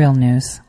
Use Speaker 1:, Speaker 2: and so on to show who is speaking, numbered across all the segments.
Speaker 1: real news.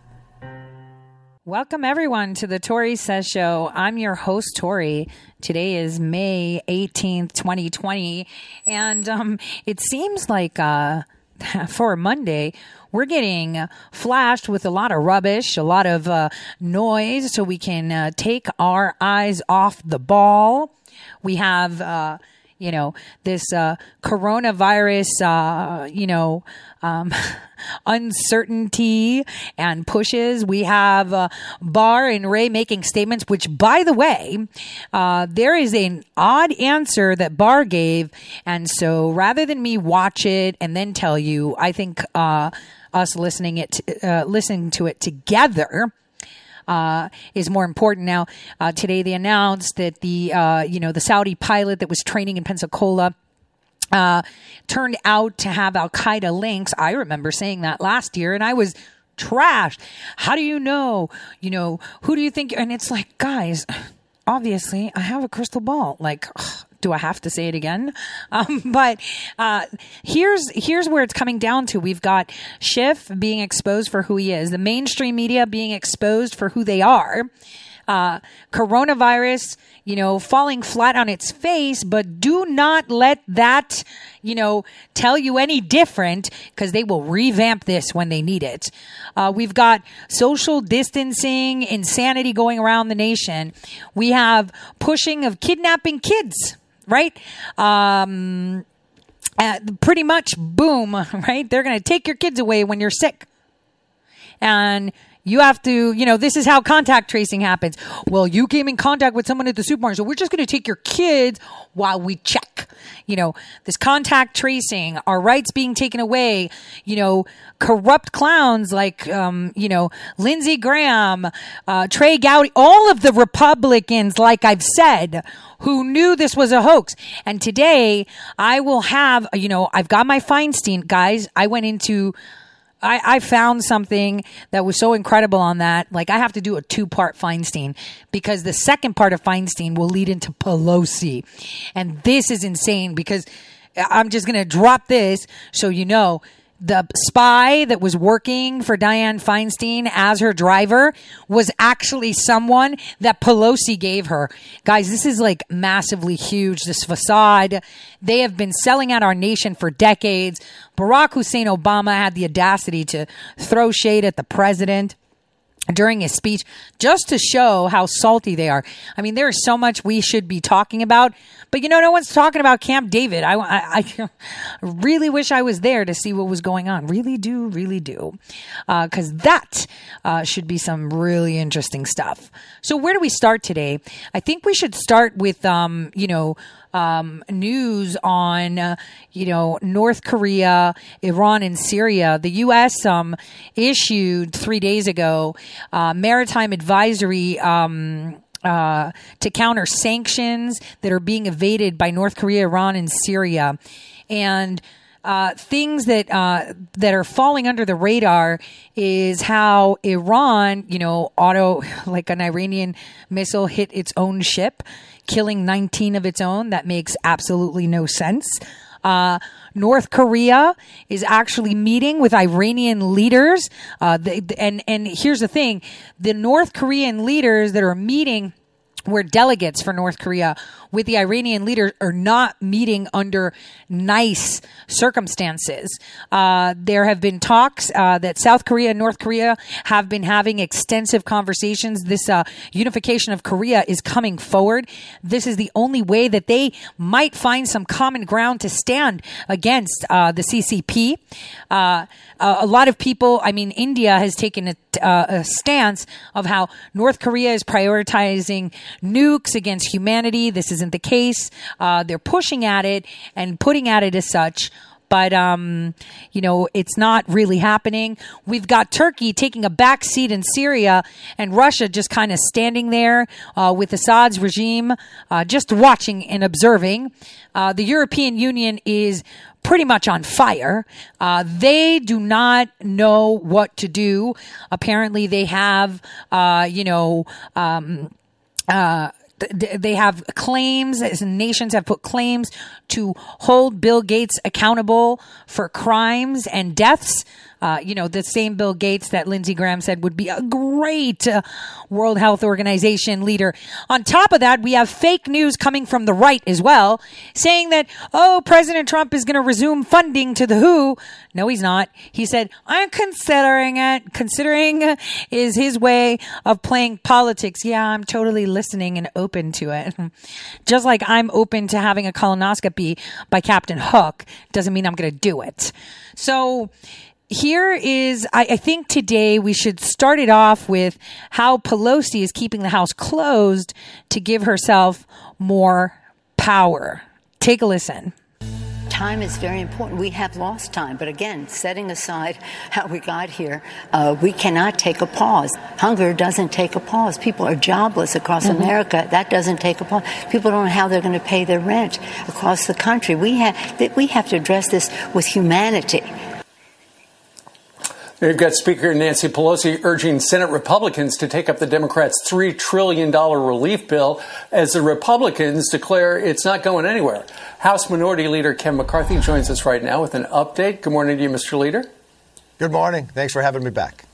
Speaker 1: Welcome, everyone, to the Tore Says Show. I'm your host, Tore. Today is May 18th, 2020. And um, it seems like uh, for Monday, we're getting flashed with a lot of rubbish, a lot of uh, noise, so we can uh, take our eyes off the ball. We have uh, you know, this uh, coronavirus, uh, you know, um, uncertainty and pushes. We have uh, Barr and Wray making statements, which, by the way, uh, there is an odd answer that Barr gave. And so rather than me watch it and then tell you, I think uh, us listening it, uh, listening to it together uh, is more important. Now, uh, today they announced that the uh, you know the Saudi pilot that was training in Pensacola. Uh, turned out to have Al Qaeda links. I remember saying that last year, and I was trashed. How do you know? You know, who do you think? And it's like, guys, obviously, I have a crystal ball. Like, ugh, do I have to say it again? Um, but uh, here's here's where it's coming down to. We've got Schiff being exposed for who he is, the mainstream media being exposed for who they are. Uh, coronavirus, you know, falling flat on its face, but do not let that, you know, tell you any different because they will revamp this when they need it. Uh, we've got social distancing, insanity going around the nation. We have pushing of kidnapping kids right? Um, uh, pretty much, boom, right? They're going to take your kids away when you're sick. And you have to, you know, this is how contact tracing happens. Well, you came in contact with someone at the supermarket, so we're just going to take your kids while we check. You know, this contact tracing, our rights being taken away, you know, corrupt clowns like, um, you know, Lindsey Graham, uh, Trey Gowdy, all of the Republicans, like I've said, who knew this was a hoax. And today I will have, you know, I've got my Feinstein guys. I went into, I, I found something that was so incredible on that. Like I have to do a two part Feinstein because the second part of Feinstein will lead into Pelosi. And this is insane because I'm just going to drop this so you know the spy that was working for Dianne Feinstein as her driver was actually someone that Pelosi gave her. Guys, this is like massively huge. This facade. They have been selling out our nation for decades. Barack Hussein Obama had the audacity to throw shade at the president during his speech just to show how salty they are. I mean, there is so much we should be talking about, but you know, no one's talking about Camp David. I, I, I really wish I was there to see what was going on. Really do, really do. Because uh, that uh, should be some really interesting stuff. So, where do we start today? I think we should start with, um, you know, um, news on, uh, you know, North Korea, Iran, and Syria. The U.S. Um, issued three days ago uh, maritime advisory. Um, uh, to counter sanctions that are being evaded by North Korea, Iran, and Syria. And uh, things that uh, that are falling under the radar is how Iran, you know, auto like an Iranian missile hit its own ship, killing 19 of its own. That makes absolutely no sense. Uh, North Korea is actually meeting with Iranian leaders. Uh, they, and and here's the thing: the North Korean leaders that are meeting where delegates for North Korea with the Iranian leaders are not meeting under nice circumstances. Uh, there have been talks uh, that South Korea and North Korea have been having extensive conversations. This uh, unification of Korea is coming forward. This is the only way that they might find some common ground to stand against uh, the CCP. Uh, a lot of people, I mean, India has taken a, uh, a stance of how North Korea is prioritizing nukes against humanity. This isn't the case. Uh, they're pushing at it and putting at it as such but um, you know it's not really happening. We've got Turkey taking a back seat in Syria, and Russia just kind of standing there uh, with Assad's regime, uh, just watching and observing. Uh, the European Union is pretty much on fire. Uh, they do not know what to do. Apparently, they have, uh, you know, um, uh, they have claims, nations have put claims to hold Bill Gates accountable for crimes and deaths. Uh, you know, the same Bill Gates that Lindsey Graham said would be a great uh, World Health Organization leader. On top of that, we have fake news coming from the right as well, saying that, oh, President Trump is going to resume funding to the WHO. No, he's not. He said, I'm considering it. Considering is his way of playing politics. Yeah, I'm totally listening and open to it. Just like I'm open to having a colonoscopy by Captain Hook doesn't mean I'm going to do it. So, here is, I, I, think today we should start it off with how Pelosi is keeping the House closed to give herself more power. Take a listen.
Speaker 2: Time is very important. We have lost time, but again, setting aside how we got here, uh, we cannot take a pause. Hunger doesn't take a pause. People are jobless across mm-hmm. America. That doesn't take a pause. People don't know how they're going to pay their rent across the country. We have we have to address this with humanity
Speaker 3: You've got Speaker Nancy Pelosi urging Senate Republicans to take up the Democrats' $3 trillion relief bill as the Republicans declare it's not going anywhere. House Minority Leader Ken McCarthy joins us right now with an update. Good morning to you, Mr. Leader.
Speaker 4: Good morning. Thanks for having me back.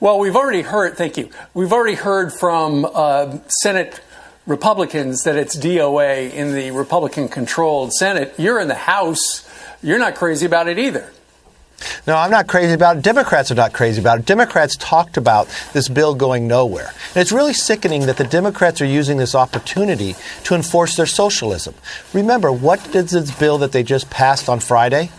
Speaker 3: Well, we've already heard, thank you. We've already heard from uh, Senate Republicans that it's DOA in the Republican controlled Senate. You're in the House. You're not crazy about it either.
Speaker 4: No, I'm not crazy about it. Democrats are not crazy about it. Democrats talked about this bill going nowhere. And it's really sickening that the Democrats are using this opportunity to enforce their socialism. Remember, what is this bill that they just passed on Friday?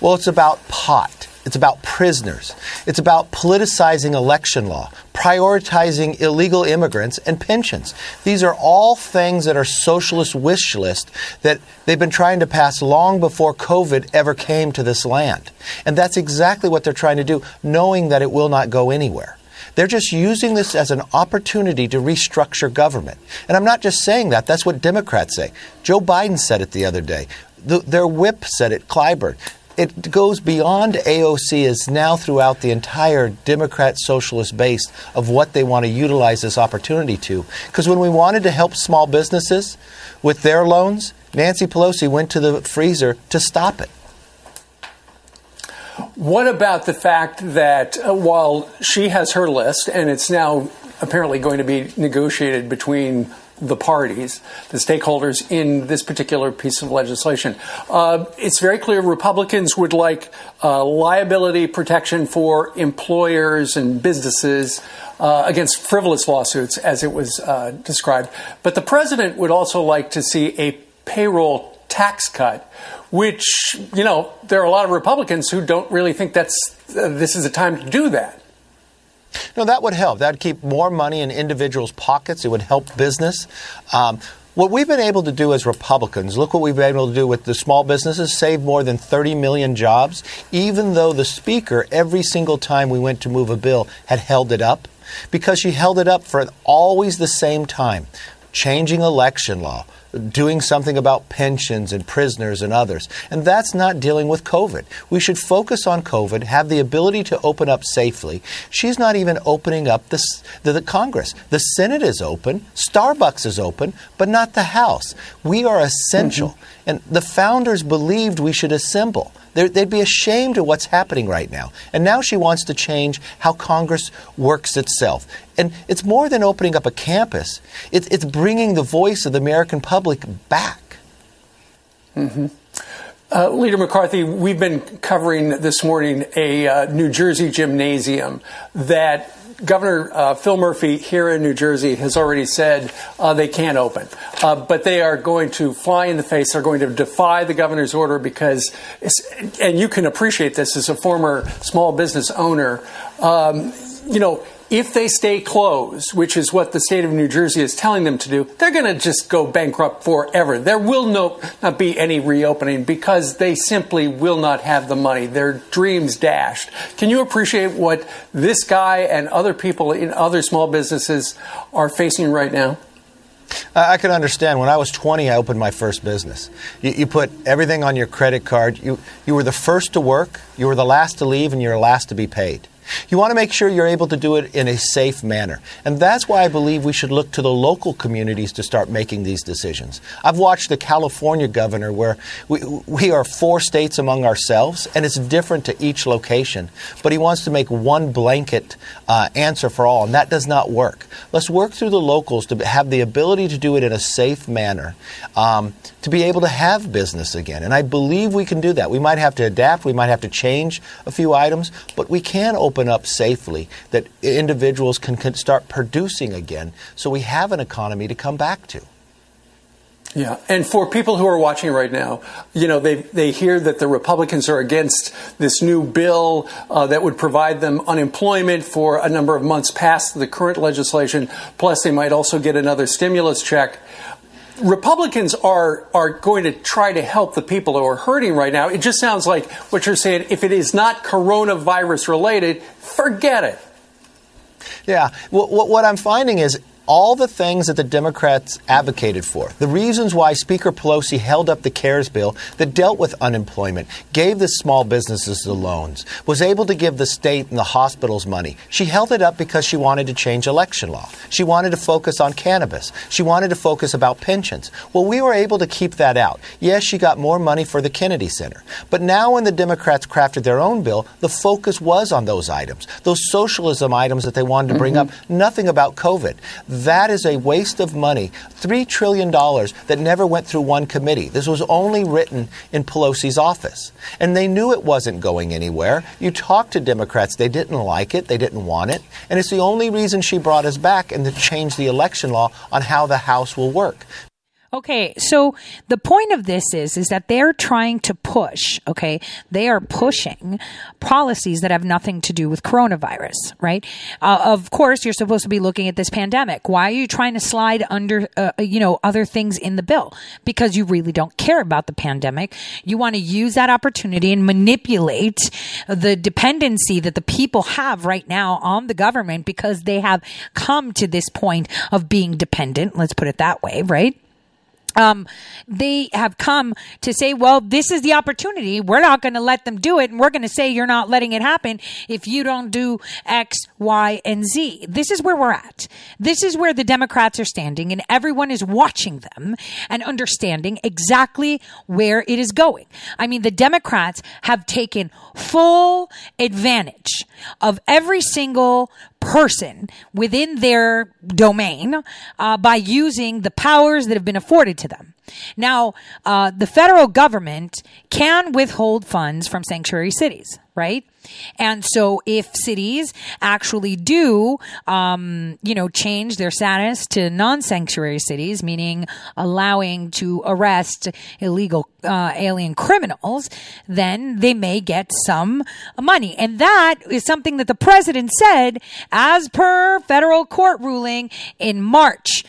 Speaker 4: Well, it's about pot. It's about prisoners. It's about politicizing election law, prioritizing illegal immigrants, and pensions. These are all things that are socialist wish list that they've been trying to pass long before COVID ever came to this land. And that's exactly what they're trying to do, knowing that it will not go anywhere. They're just using this as an opportunity to restructure government. And I'm not just saying that, that's what Democrats say. Joe Biden said it the other day. The, their whip said it, Clyburn it goes beyond AOC is now throughout the entire Democrat socialist base of what they want to utilize this opportunity to. Because when we wanted to help small businesses with their loans, Nancy Pelosi went to the freezer to stop it.
Speaker 3: What about the fact that uh, while she has her list and it's now apparently going to be negotiated between the parties, the stakeholders in this particular piece of legislation. Uh, it's very clear Republicans would like uh, liability protection for employers and businesses uh, against frivolous lawsuits, as it was uh, described. But the president would also like to see a payroll tax cut, which, you know, there are a lot of Republicans who don't really think that's uh, this is a time to do that.
Speaker 4: No, that would help. That would keep more money in individuals' pockets. It would help business. Um, what we've been able to do as Republicans, look what we've been able to do with the small businesses, save more than 30 million jobs, even though the Speaker, every single time we went to move a bill, had held it up, because she held it up for always the same time changing election law, doing something about pensions and prisoners and others. And that's not dealing with COVID. We should focus on COVID, have the ability to open up safely. She's not even opening up the, the, the, Congress. The Senate is open, Starbucks is open, but not the House. We are essential. Mm-hmm. And the founders believed we should assemble. They're, they'd be ashamed of what's happening right now. And now she wants to change how Congress works itself. And it's more than opening up a campus, it's, it's bringing the voice of the American public back.
Speaker 3: Mm-hmm. Uh, Leader McCarthy, we've been covering this morning a uh, New Jersey gymnasium that Governor uh, Phil Murphy here in New Jersey has already said uh, they can't open, uh, but they are going to fly in the face. They're going to defy the governor's order because, and you can appreciate this as a former small business owner. Um, you know, if they stay closed, which is what the state of New Jersey is telling them to do, they're going to just go bankrupt forever. There will no, not be any reopening because they simply will not have the money. Their dreams dashed. Can you appreciate what this guy and other people in other small businesses are facing right now?
Speaker 4: I can understand. When I was 20, I opened my first business. You, you, put everything on your credit card. You, you were the first to work, you were the last to leave, and you were the last to be paid. You want to make sure you're able to do it in a safe manner. And that's why I believe we should look to the local communities to start making these decisions. I've watched the California governor where we, we are four states among ourselves, and it's different to each location. But he wants to make one blanket uh, answer for all, and that does not work. Let's work through the locals to have the ability to do it in a safe manner, um, to be able to have business again. And I believe we can do that. We might have to adapt, we might have to change a few items, but we can open up safely that individuals can, can start producing again so we have an economy to come back to.
Speaker 3: Yeah, and for people who are watching right now, you know, they, they hear that the Republicans are against this new bill uh, that would provide them unemployment for a number of months past the current legislation, plus they might also get another stimulus check. Republicans are are going to try to help the people who are hurting right now. It just sounds like what you're saying. If it is not coronavirus related, forget it.
Speaker 4: Yeah. What, what I'm finding is all the things that the Democrats advocated for, the reasons why Speaker Pelosi held up the CARES bill that dealt with unemployment, gave the small businesses the loans, was able to give the state and the hospitals money. She held it up because she wanted to change election law. She wanted to focus on cannabis. She wanted to focus about pensions. Well, we were able to keep that out. Yes, she got more money for the Kennedy Center. But now when the Democrats crafted their own bill, the focus was on those items, those socialism items that they wanted to bring mm-hmm. up, nothing about COVID. That is a waste of money. $3 trillion that never went through one committee. This was only written in Pelosi's office. And they knew it wasn't going anywhere. You talked to Democrats, they didn't like it, they didn't want it. And it's the only reason she brought us back and to change the election law on how the House will work.
Speaker 1: Okay, so the point of this is is that they're trying to push, okay? They are pushing policies that have nothing to do with coronavirus, right? Uh, of course, you're supposed to be looking at this pandemic. Why are you trying to slide under uh, you know other things in the bill? Because you really don't care about the pandemic. You want to use that opportunity and manipulate the dependency that the people have right now on the government because they have come to this point of being dependent, let's put it that way, right? Um, they have come to say, well, this is the opportunity. We're not going to let them do it. And we're going to say you're not letting it happen if you don't do X, Y, and Z. This is where we're at. This is where the Democrats are standing and everyone is watching them and understanding exactly where it is going. I mean, the Democrats have taken full advantage of every single person within their domain uh, by using the powers that have been afforded to them. Now, uh, the federal government can withhold funds from sanctuary cities, right? And so if cities actually do, um, you know, change their status to non-sanctuary cities, meaning allowing to arrest illegal uh, alien criminals, then they may get some money. And that is something that the president said as per federal court ruling in March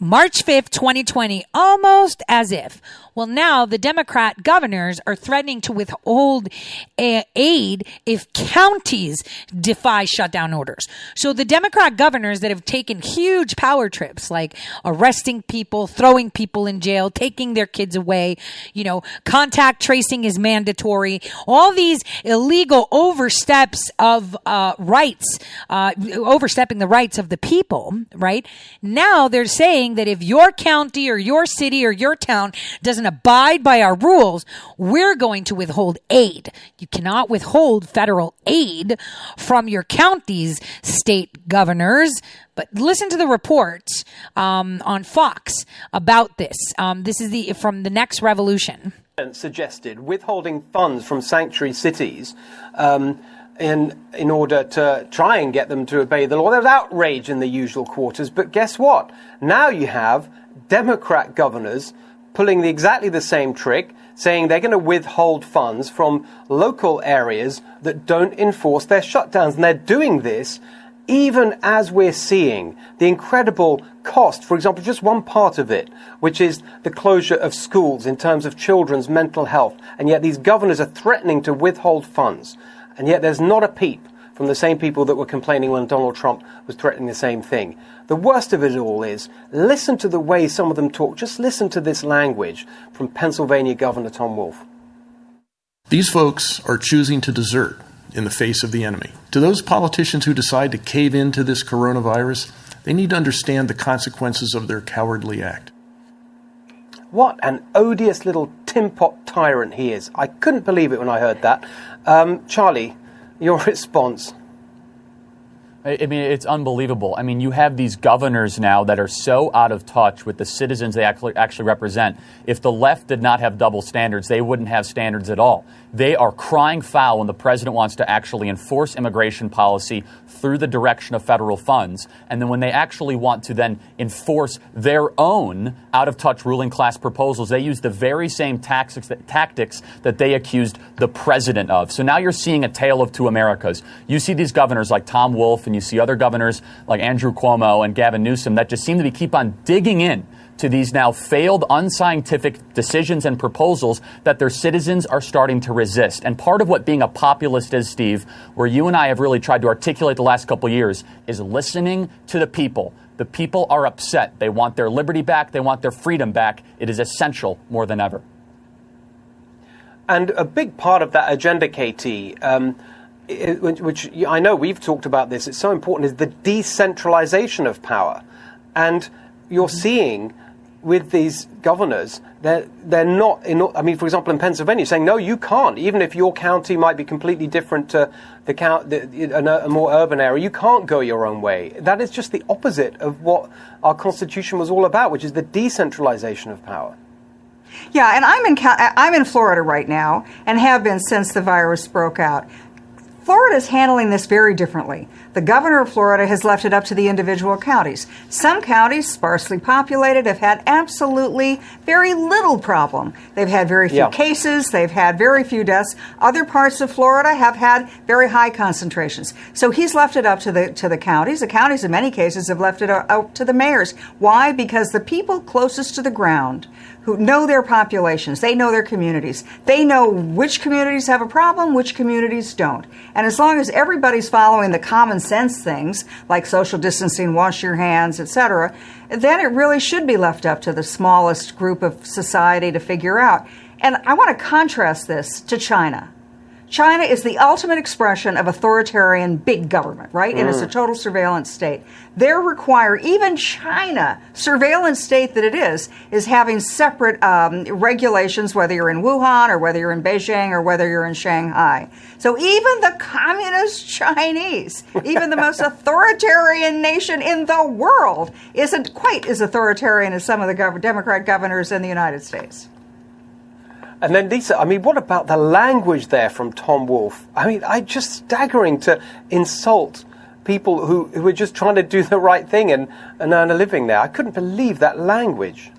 Speaker 1: March 5th, 2020, almost as if well, now the Democrat governors are threatening to withhold aid if counties defy shutdown orders. So the Democrat governors that have taken huge power trips, like arresting people, throwing people in jail, taking their kids away, you know, contact tracing is mandatory, all these illegal oversteps of uh, rights, uh, overstepping the rights of the people, right? Now they're saying that if your county or your city or your town doesn't abide by our rules, we're going to withhold aid. You cannot withhold federal aid from your county's state governors. But listen to the report um, on Fox about this. Um, this is the from the next revolution.
Speaker 5: Suggested withholding funds from sanctuary cities. Um, in in order to try and get them to obey the law. There was outrage in the usual quarters, but guess what? Now you have Democrat governors pulling the, exactly the same trick, saying they're going to withhold funds from local areas that don't enforce their shutdowns. And they're doing this even as we're seeing the incredible cost, for example, just one part of it, which is the closure of schools in terms of children's mental health. And yet these governors are threatening to withhold funds. And yet there's not a peep from the same people that were complaining when Donald Trump was threatening the same thing. The worst of it all is listen to the way some of them talk. Just listen to this language from Pennsylvania Governor Tom Wolf.
Speaker 6: These folks are choosing to desert in the face of the enemy. To those politicians who decide to cave into this coronavirus, they need to understand the consequences of their cowardly act.
Speaker 5: What an odious little tin pot tyrant he is. I couldn't believe it when I heard that. Um, Charlie, your response?
Speaker 7: I mean, it's unbelievable. I mean, you have these governors now that are so out of touch with the citizens they actually, actually represent. If the left did not have double standards, they wouldn't have standards at all. They are crying foul when the president wants to actually enforce immigration policy through the direction of federal funds. And then when they actually want to then enforce their own out of touch ruling class proposals, they use the very same tactics that, tactics that they accused the president of. So now you're seeing a tale of two Americas. You see these governors like Tom Wolf and you see other governors like Andrew Cuomo and Gavin Newsom that just seem to be keep on digging in to these now failed unscientific decisions and proposals that their citizens are starting to resist. And part of what being a populist is, Steve, where you and I have really tried to articulate the last couple years, is listening to the people. The people are upset. They want their liberty back. They want their freedom back. It is essential more than ever.
Speaker 5: And a big part of that agenda, Katie, um, which I know we've talked about this, it's so important, is the decentralization of power. And you're seeing with these governors, they're, they're not, in, I mean, for example, in Pennsylvania, saying, no, you can't. Even if your county might be completely different to the, count, the a, a more urban area, you can't go your own way. That is just the opposite of what our Constitution was all about, which is the decentralization of power.
Speaker 8: Yeah, and I'm in I'm in Florida right now, and have been since the virus broke out. Florida is handling this very differently. The governor of Florida has left it up to the individual counties. Some counties, sparsely populated, have had absolutely very little problem. They've had very few yeah. cases, they've had very few deaths. Other parts of Florida have had very high concentrations. So he's left it up to the to the counties. The counties in many cases have left it out to the mayors. Why? Because the people closest to the ground who know their populations, they know their communities. They know which communities have a problem, which communities don't. And as long as everybody's following the common sense things like social distancing, wash your hands, etc., then it really should be left up to the smallest group of society to figure out. And I want to contrast this to China. China is the ultimate expression of authoritarian big government, right? Mm. It is a mm. total surveillance state. They require, even China, surveillance state that it is, is having separate um, regulations, whether you're in Wuhan or whether you're in Beijing or whether you're in Shanghai. So even the communist Chinese, even the most authoritarian nation in the world, isn't quite as authoritarian as some of the gov- Democrat governors in the United States.
Speaker 5: And then Lisa, I mean, what about the language there from Tom Wolf? I mean, I just staggering to insult people who, who were just trying to do the right thing and, and earn a living there. I couldn't believe that language.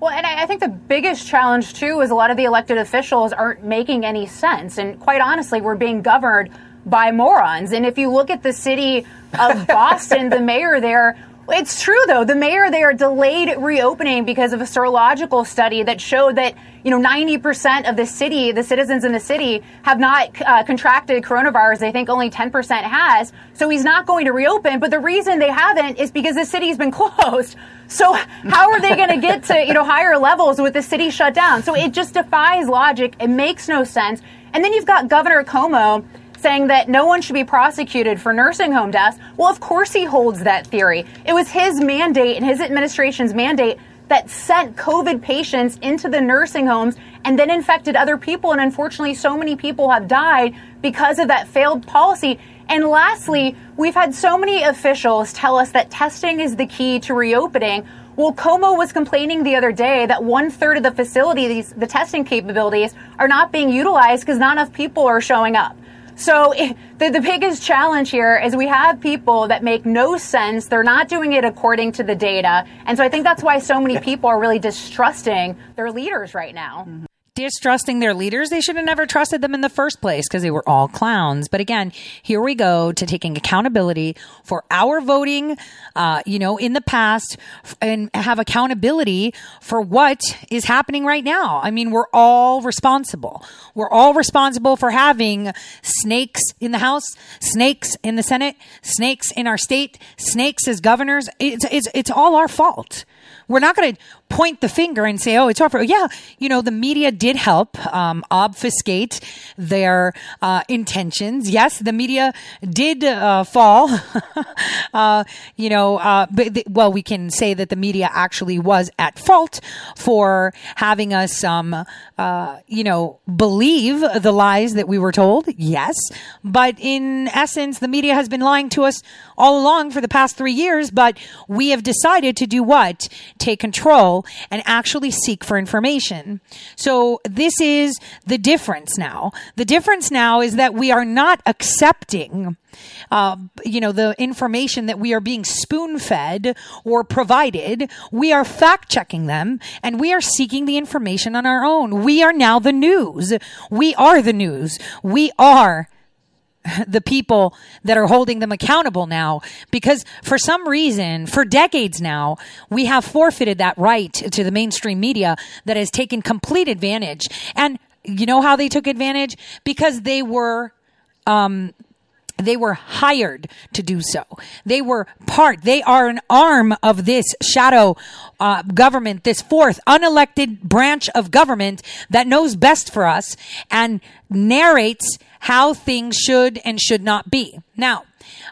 Speaker 9: Well, and I, I think the biggest challenge, too, is a lot of the elected officials aren't making any sense. And quite honestly, we're being governed by morons. And if you look at the city of Boston, the mayor there it's true though. The mayor there delayed reopening because of a serological study that showed that you know 90% of the city, the citizens in the city, have not uh, contracted coronavirus. They think only 10% has. So he's not going to reopen. But the reason they haven't is because the city's been closed. So how are they going to get to you know higher levels with the city shut down? So it just defies logic. It makes no sense. And then you've got Governor Cuomo saying that no one should be prosecuted for nursing home deaths. Well, of course he holds that theory. It was his mandate and his administration's mandate that sent COVID patients into the nursing homes and then infected other people. And unfortunately, so many people have died because of that failed policy. And lastly, we've had so many officials tell us that testing is the key to reopening. Well, Cuomo was complaining the other day that one third of the facilities, the testing capabilities, are not being utilized because not enough people are showing up. So the, the biggest challenge here is we have people that make no sense. They're not doing it according to the data. And so I think that's why so many people are really distrusting their leaders right now. Mm-hmm
Speaker 1: distrusting their leaders. They should have never trusted them in the first place because they were all clowns. But again, here we go to taking accountability for our voting, uh, you know, in the past and have accountability for what is happening right now. I mean, we're all responsible. We're all responsible for having snakes in the House, snakes in the Senate, snakes in our state, snakes as governors. It's, it's, it's all our fault. We're not going to point the finger and say, oh, it's fault. Yeah, you know, the media did help um, obfuscate their uh, intentions. Yes, the media did uh, fall. uh, you know, uh, th- well, we can say that the media actually was at fault for having us, um, uh, you know, believe the lies that we were told. Yes, but in essence, the media has been lying to us all along for the past three years. But we have decided to do what? Take control and actually seek for information. So this is the difference now. The difference now is that we are not accepting uh, you know, the information that we are being spoon fed or provided. We are fact checking them and we are seeking the information on our own. We are now the news. We are the news. We are the people that are holding them accountable now. Because for some reason for decades now we have forfeited that right to the mainstream media that has taken complete advantage. And you know how they took advantage? Because they were um they were hired to do so. They were part, they are an arm of this shadow uh, government, this fourth unelected branch of government that knows best for us and narrates how things should and should not be. Now,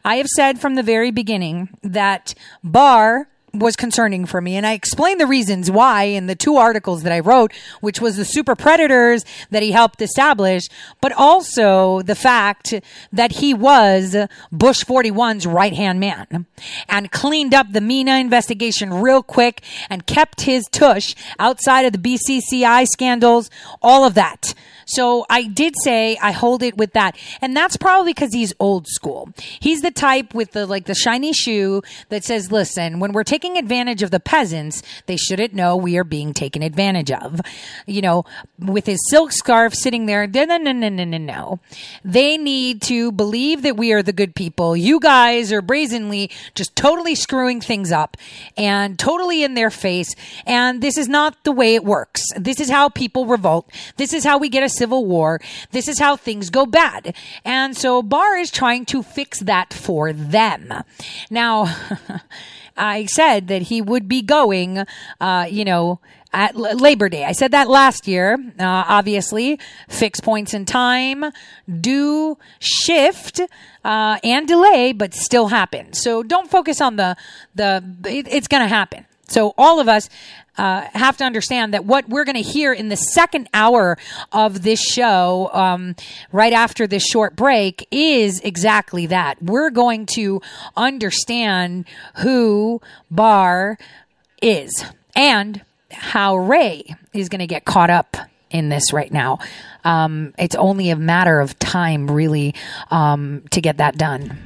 Speaker 1: I have said from the very beginning that Barr was concerning for me. And I explained the reasons why in the two articles that I wrote, which was the super predators that he helped establish, but also the fact that he was Bush 41's right hand man and cleaned up the MENA investigation real quick and kept his tush outside of the BCCI scandals, all of that. So I did say I hold it with that. And that's probably because he's old school. He's the type with the like the shiny shoe that says, listen, when we're taking advantage of the peasants, they shouldn't know we are being taken advantage of. You know, with his silk scarf sitting there, no, no, no, no, no, no. They need to believe that we are the good people. You guys are brazenly just totally screwing things up and totally in their face. And this is not the way it works. This is how people revolt. This is how we get a civil war. This is how things go bad. And so Barr is trying to fix that for them. Now, I said that he would be going, uh, you know, at L- Labor Day. I said that last year. Uh, obviously, fixed points in time do shift uh, and delay, but still happen. So don't focus on the the. It, it's going to happen. So all of us uh, have to understand that what we're going to hear in the second hour of this show, um, right after this short break, is exactly that. We're going to understand who Barr is and how Wray is going to get caught up in this right now. Um, it's only a matter of time, really, um, to get that done.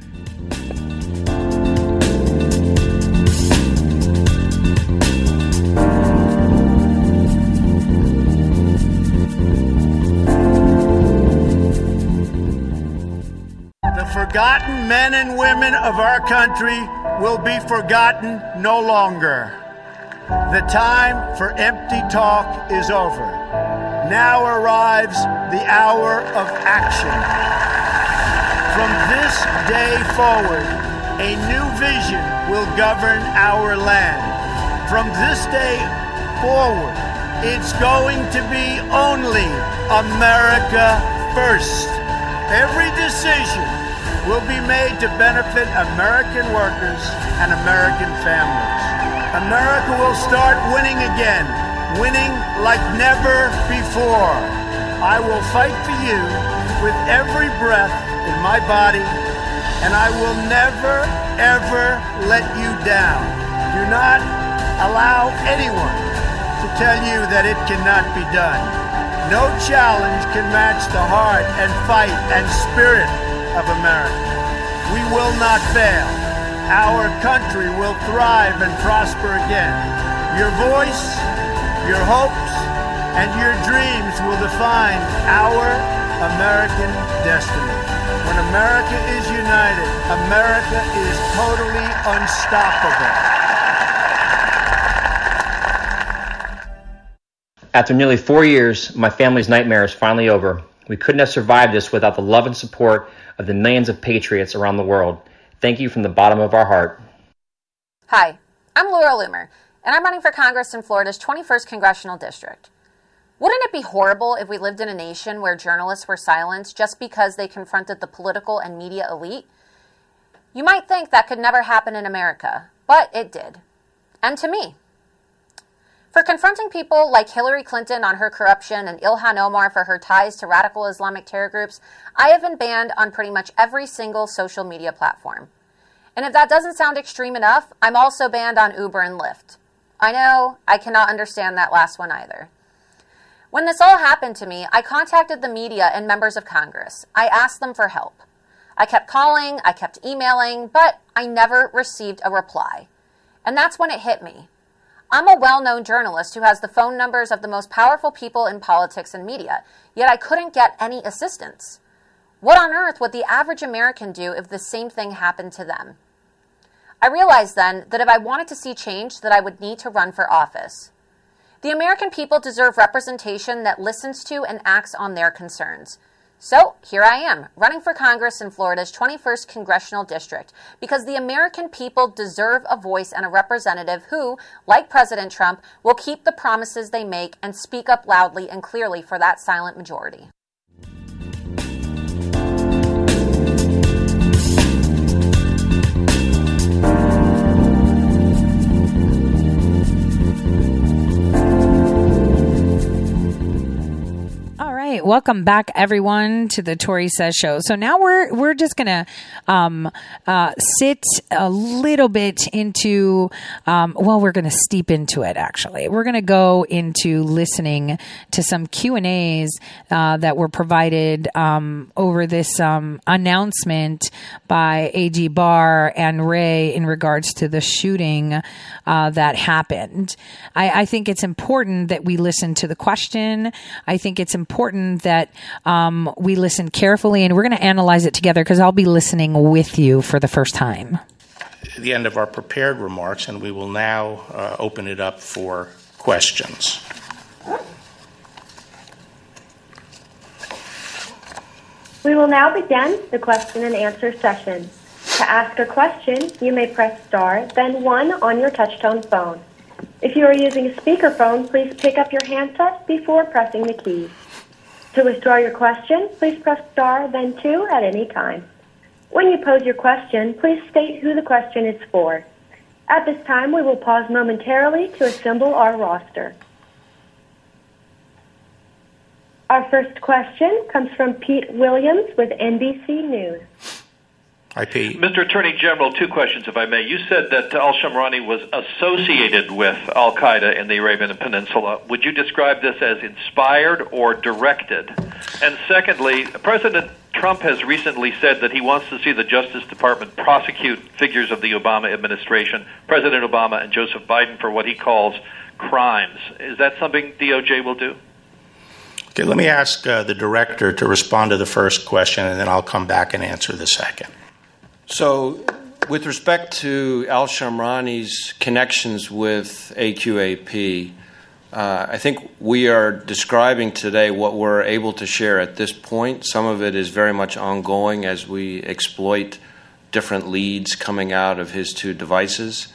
Speaker 10: The forgotten men and women of our country will be forgotten no longer. The time for empty talk is over. Now arrives the hour of action. From this day forward, a new vision will govern our land. From this day forward, it's going to be only America first. Every decision will be made to benefit American workers and American families. America will start winning again, winning like never before. I will fight for you with every breath in my body, and I will never, ever let you down. Do not allow anyone to tell you that it cannot be done. No challenge can match the heart and fight and spirit of America. We will not fail. Our country will thrive and prosper again. Your voice, your hopes, and your dreams will define our American destiny. When America is united, America is totally unstoppable.
Speaker 11: After nearly four years, my family's nightmare is finally over. We couldn't have survived this without the love and support of the millions of patriots around the world. Thank you from the bottom of our heart.
Speaker 12: Hi, I'm Laura Loomer, and I'm running for Congress in Florida's 21st Congressional District.
Speaker 13: Wouldn't it be horrible if we lived in a nation where journalists were silenced just because they confronted the political and media elite? You might think that could never happen in America, but it did. And to me. For confronting people like Hillary Clinton on her corruption and Ilhan Omar for her ties to radical Islamic terror groups, I have been banned on pretty much every single social media platform. And if that doesn't sound extreme enough, I'm also banned on Uber and Lyft. I know, I cannot understand that last one either. When this all happened to me, I contacted the media and members of Congress. I asked them for help. I kept calling, I kept emailing, but I never received a reply. And that's when it hit me. I'm a well known journalist who has the phone numbers of the most powerful people in politics and media, yet I couldn't get any assistance. What on earth would the average American do if the same thing happened to them? I realized then that if I wanted to see change that I would need to run for office. The American people deserve representation that listens to and acts on their concerns. So here I am, running for Congress in Florida's 21st Congressional District, because the American people deserve a voice and a representative who, like President Trump, will keep the promises they make and speak up loudly and clearly for that silent majority.
Speaker 1: Right, welcome back everyone to the Tore Says show. So now we're we're just gonna um, uh, sit a little bit into um, well, we're gonna steep into it. Actually, we're gonna go into listening to some Q and A's uh, that were provided um, over this um, announcement by AG Barr and Wray in regards to the shooting uh, that happened. I, I think it's important that we listen to the question. I think it's important that um, we listen carefully and we're going to analyze it together because I'll be listening with you for the first time.
Speaker 14: The end of our prepared remarks, and we will now uh, open it up for questions.
Speaker 15: We will now begin the question and answer session. To ask a question, you may press star, then one on your touchtone phone. If you are using a speakerphone, please pick up your handset before pressing the keys. To withdraw your question, please press star, then two at any time. When you pose your question, please state who the question is for. At this time, we will pause momentarily to assemble our roster. Our first question comes from Pete Williams with NBC News.
Speaker 14: Pete.
Speaker 16: Mr. Attorney General, two questions, if I may. You said that Al Shamrani was associated with Al Qaeda in the Arabian Peninsula. Would you describe this as inspired or directed? And secondly, President Trump has recently said that he wants to see the Justice Department prosecute figures of the Obama administration, President Obama and Joseph Biden, for what he calls crimes. Is that something DOJ will do?
Speaker 14: Okay, let me ask uh, the director to respond to the first question, and then I'll come back and answer the second.
Speaker 17: So, with respect to Al Shamrani's connections with AQAP, uh, I think we are describing today what we're able to share at this point. Some of it is very much ongoing as we exploit different leads coming out of his two devices.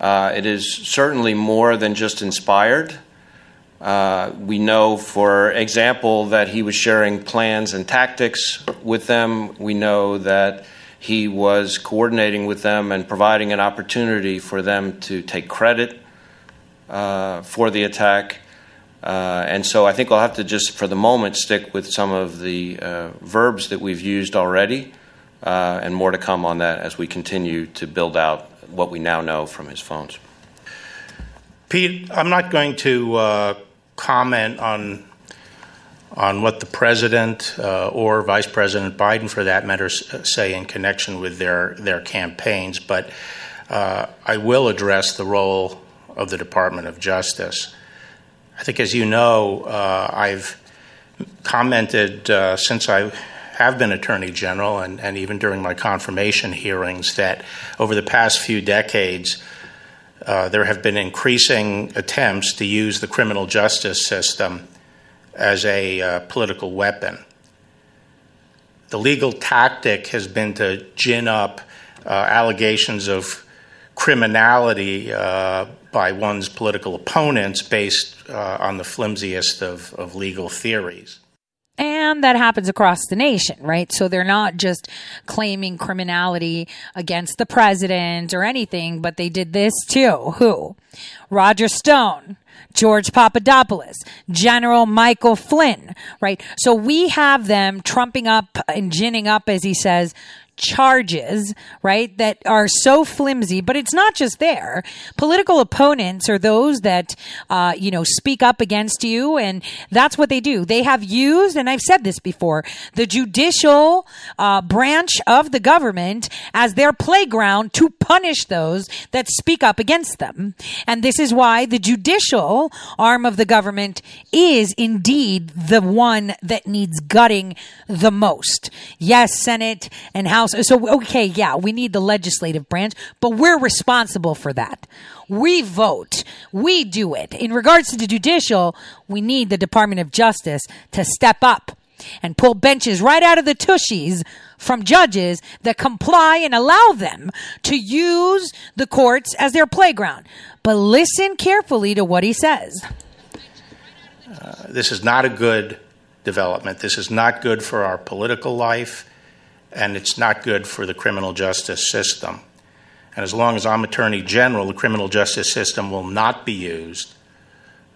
Speaker 17: Uh, it is certainly more than just inspired. Uh, we know, for example, that he was sharing plans and tactics with them. We know that he was coordinating with them and providing an opportunity for them to take credit uh, for the attack. Uh, and so I think I'll have to just, for the moment, stick with some of the uh, verbs that we've used already, uh, and more to come on that as we continue to build out what we now know from his phones.
Speaker 14: Pete, I'm not going to uh, comment on on what the president uh, or Vice President Biden, for that matter, uh, say in connection with their their campaigns. But uh, I will address the role of the Department of Justice. I think, as you know, uh, I've commented uh, since I have been Attorney General and, and even during my confirmation hearings that over the past few decades, uh, there have been increasing attempts to use the criminal justice system as a uh, political weapon. The legal tactic has been to gin up uh, allegations of criminality uh, by one's political opponents based uh, on the flimsiest of, of legal theories.
Speaker 1: And that happens across the nation, right? So they're not just claiming criminality against the president or anything, but they did this too. Who? Roger Stone, George Papadopoulos, General Michael Flynn, right? So we have them trumping up and ginning up, as he says, charges, right, that are so flimsy, but it's not just there. Political opponents are those that, uh, you know, speak up against you, and that's what they do. They have used, and I've said this before, the judicial uh, branch of the government as their playground to punish those that speak up against them. And this is why the judicial arm of the government is indeed the one that needs gutting the most. Yes, Senate and House so okay, yeah, we need the legislative branch, but we're responsible for that. We vote. We do it. In regards to the judicial, we need the Department of Justice to step up and pull benches right out of the tushies from judges that comply and allow them to use the courts as their playground. But listen carefully to what he says.
Speaker 14: Uh, this is not a good development. This is not good for our political life and it's not good for the criminal justice system. And as long as I'm Attorney General, the criminal justice system will not be used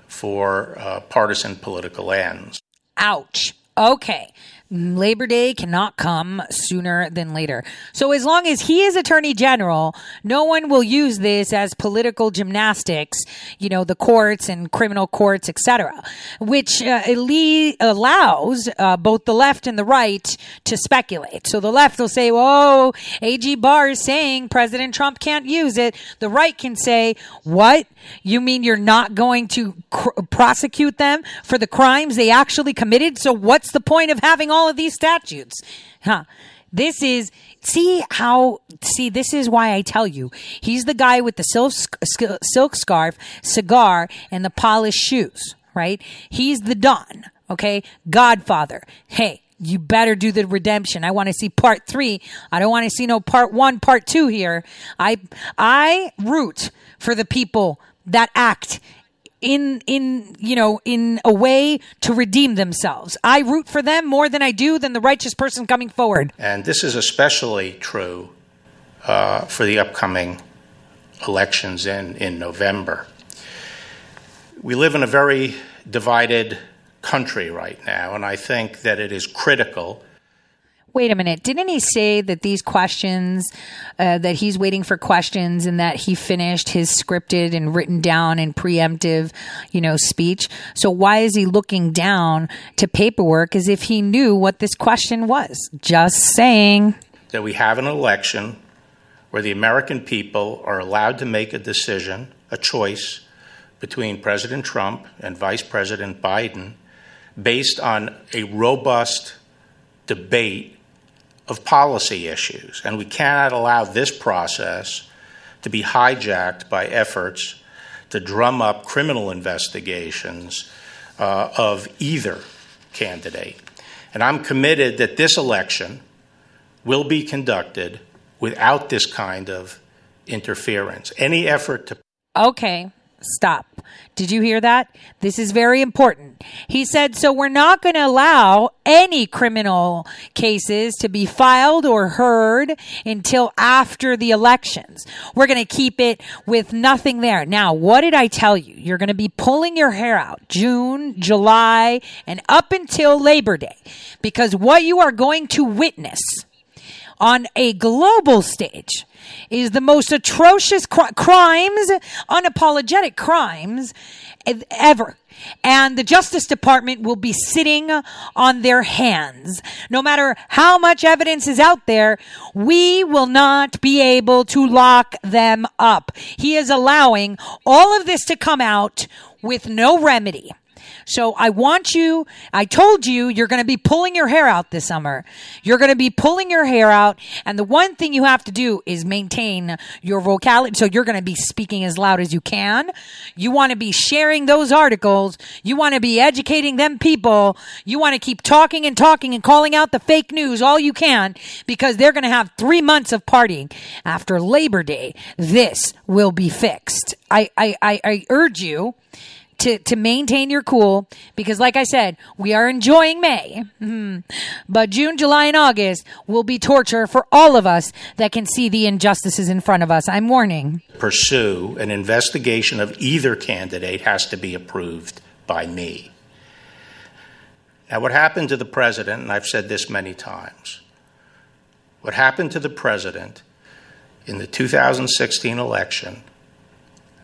Speaker 14: for uh, partisan political ends.
Speaker 1: Ouch. Okay. Labor Day cannot come sooner than later. So as long as he is attorney general, no one will use this as political gymnastics, you know, the courts and criminal courts, etc., which uh, allows uh, both the left and the right to speculate. So the left will say, "Whoa, AG Barr is saying President Trump can't use it." The right can say, "What? You mean you're not going to cr- prosecute them for the crimes they actually committed? So what's the point of having all all of these statutes. Huh. This is, see how, see, this is why I tell you, he's the guy with the silk, silk scarf, cigar, and the polished shoes, right? He's the Don, okay? Godfather. Hey, you better do the redemption. I want to see part three. I don't want to see no part one, part two here. I, I root for the people that act in in you know in a way to redeem themselves. I root for them more than I do than the righteous person coming forward.
Speaker 14: And this is especially true uh, for the upcoming elections in in November. We live in a very divided country right now, and I think that it is critical
Speaker 1: Wait a minute. Didn't he say that these questions, uh, that he's waiting for questions and that he finished his scripted and written down and preemptive, you know, speech? So why is he looking down to paperwork as if he knew what this question was? Just saying.
Speaker 14: That we have an election where the American people are allowed to make a decision, a choice between President Trump and Vice President Biden based on a robust debate of policy issues. And we cannot allow this process to be hijacked by efforts to drum up criminal investigations uh, of either candidate. And I'm committed that this election will be conducted without this kind of interference. Any effort to.
Speaker 1: Okay. Stop. Did you hear that? This is very important. He said, so we're not going to allow any criminal cases to be filed or heard until after the elections. We're going to keep it with nothing there. Now, what did I tell you? You're going to be pulling your hair out June, July, and up until Labor Day because what you are going to witness on a global stage is the most atrocious cr- crimes, unapologetic crimes ever. And the Justice Department will be sitting on their hands. No matter how much evidence is out there, we will not be able to lock them up. He is allowing all of this to come out with no remedy. So I want you, I told you, you're going to be pulling your hair out this summer. You're going to be pulling your hair out. And the one thing you have to do is maintain your vocality. So you're going to be speaking as loud as you can. You want to be sharing those articles. You want to be educating them people. You want to keep talking and talking and calling out the fake news all you can because they're going to have three months of partying after Labor Day. This will be fixed. I, I, I, I urge you to, to maintain your cool because like I said, we are enjoying May. Mhm. But June, July, and August will be torture for all of us that can see the injustices in front of us. I'm warning.
Speaker 14: pursue an investigation of either candidate has to be approved by me. Now, what happened to the president, and I've said this many times, what happened to the president in the 2016 election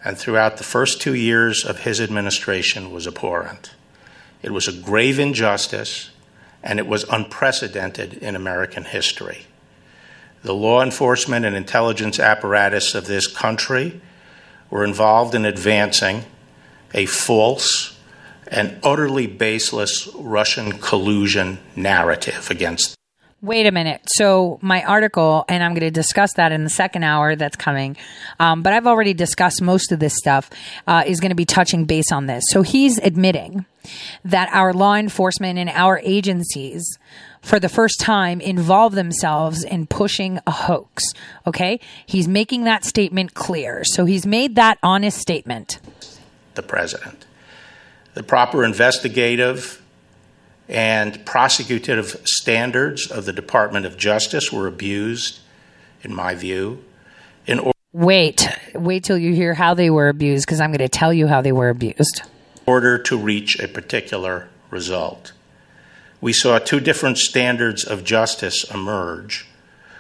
Speaker 14: and throughout the first two years of his administration was abhorrent. It was a grave injustice, and it was unprecedented in American history. The law enforcement and intelligence apparatus of this country were involved in advancing a false and utterly baseless Russian collusion narrative against
Speaker 1: Wait a minute. So my article, and I'm going to discuss that in the second hour that's coming. Um, but I've already discussed most of this stuff. Uh, is going to be touching base on this. So he's admitting that our law enforcement and our agencies, for the first time, involve themselves in pushing a hoax. Okay, he's making that statement clear. So he's made that honest statement.
Speaker 14: the president. The proper investigative and prosecutive standards of the Department of Justice were abused, in my view, in or-
Speaker 1: Wait, wait till you hear how they were abused, because I'm going to tell you how they were abused.
Speaker 14: order to reach a particular result. We saw two different standards of justice emerge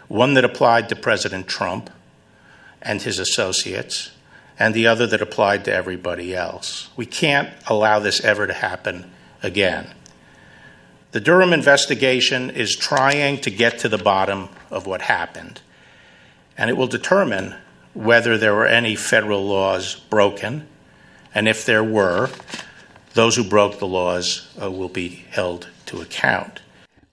Speaker 14: one that applied to President Trump and his associates, and the other that applied to everybody else. We can't allow this ever to happen again. The Durham investigation is trying to get to the bottom of what happened, and it will determine whether there were any federal laws broken, and if there were, those who broke the laws uh, will be held to account.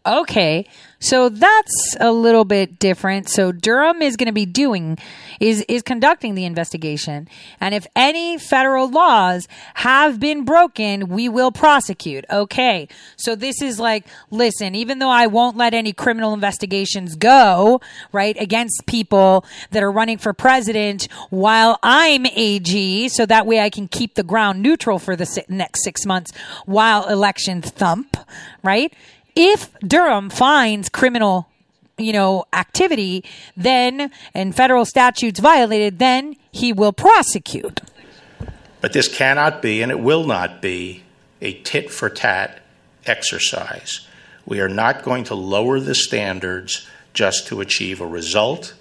Speaker 1: Okay, so that's a little bit different. So Durham is going to be doing is is conducting the investigation, and if any federal laws have been broken, we will prosecute. Okay, so this is like, listen, even though I won't let any criminal investigations go right against people that are running for president while I'm AG, so that way I can keep the ground neutral for the next six months while elections thump, right? If Durham finds criminal, you know, activity, then and federal statutes violated, then he will prosecute.
Speaker 14: But this cannot be, and it will not be, a tit for tat exercise. We are not going to lower the standards just to achieve a result.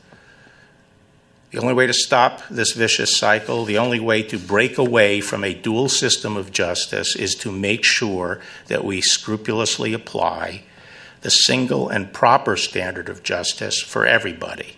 Speaker 14: The only way to stop this vicious cycle, the only way to break away from a dual system of justice is to make sure that we scrupulously apply the single and proper standard of justice for everybody.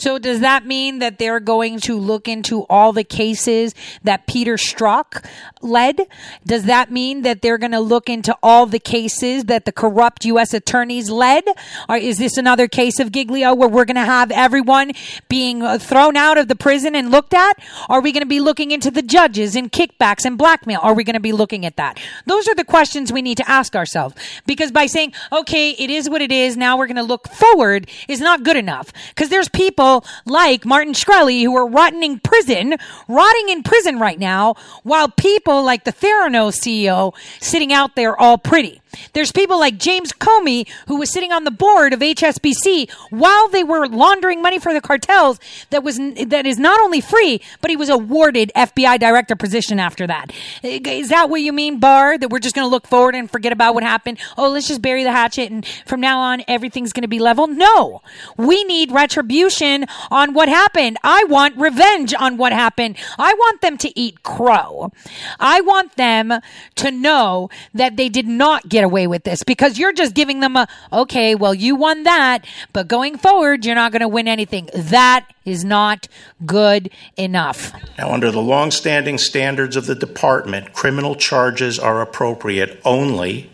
Speaker 1: So does that mean that they're going to look into all the cases that Peter Strzok led? Does that mean that they're going to look into all the cases that the corrupt U.S. attorneys led? Or is this another case of Giglio where we're going to have everyone being uh, thrown out of the prison and looked at? Are we going to be looking into the judges and kickbacks and blackmail? Are we going to be looking at that? Those are the questions we need to ask ourselves. Because by saying, okay, it is what it is, now we're going to look forward is not good enough. Because there's people like Martin Shkreli who are rotting in prison, rotting in prison right now, while people like the Theranos CEO sitting out there all pretty. There's people like James Comey who was sitting on the board of HSBC while they were laundering money for the cartels that was that is not only free but he was awarded FBI director position after that. Is that what you mean Barr that we're just going to look forward and forget about what happened? Oh, let's just bury the hatchet and from now on everything's going to be level? No. We need retribution on what happened. I want revenge on what happened. I want them to eat crow. I want them to know that they did not give get away with this because you're just giving them a, okay, well, you won that, but going forward, you're not going to win anything. That is not good enough.
Speaker 14: Now, under the long-standing standards of the department, criminal charges are appropriate only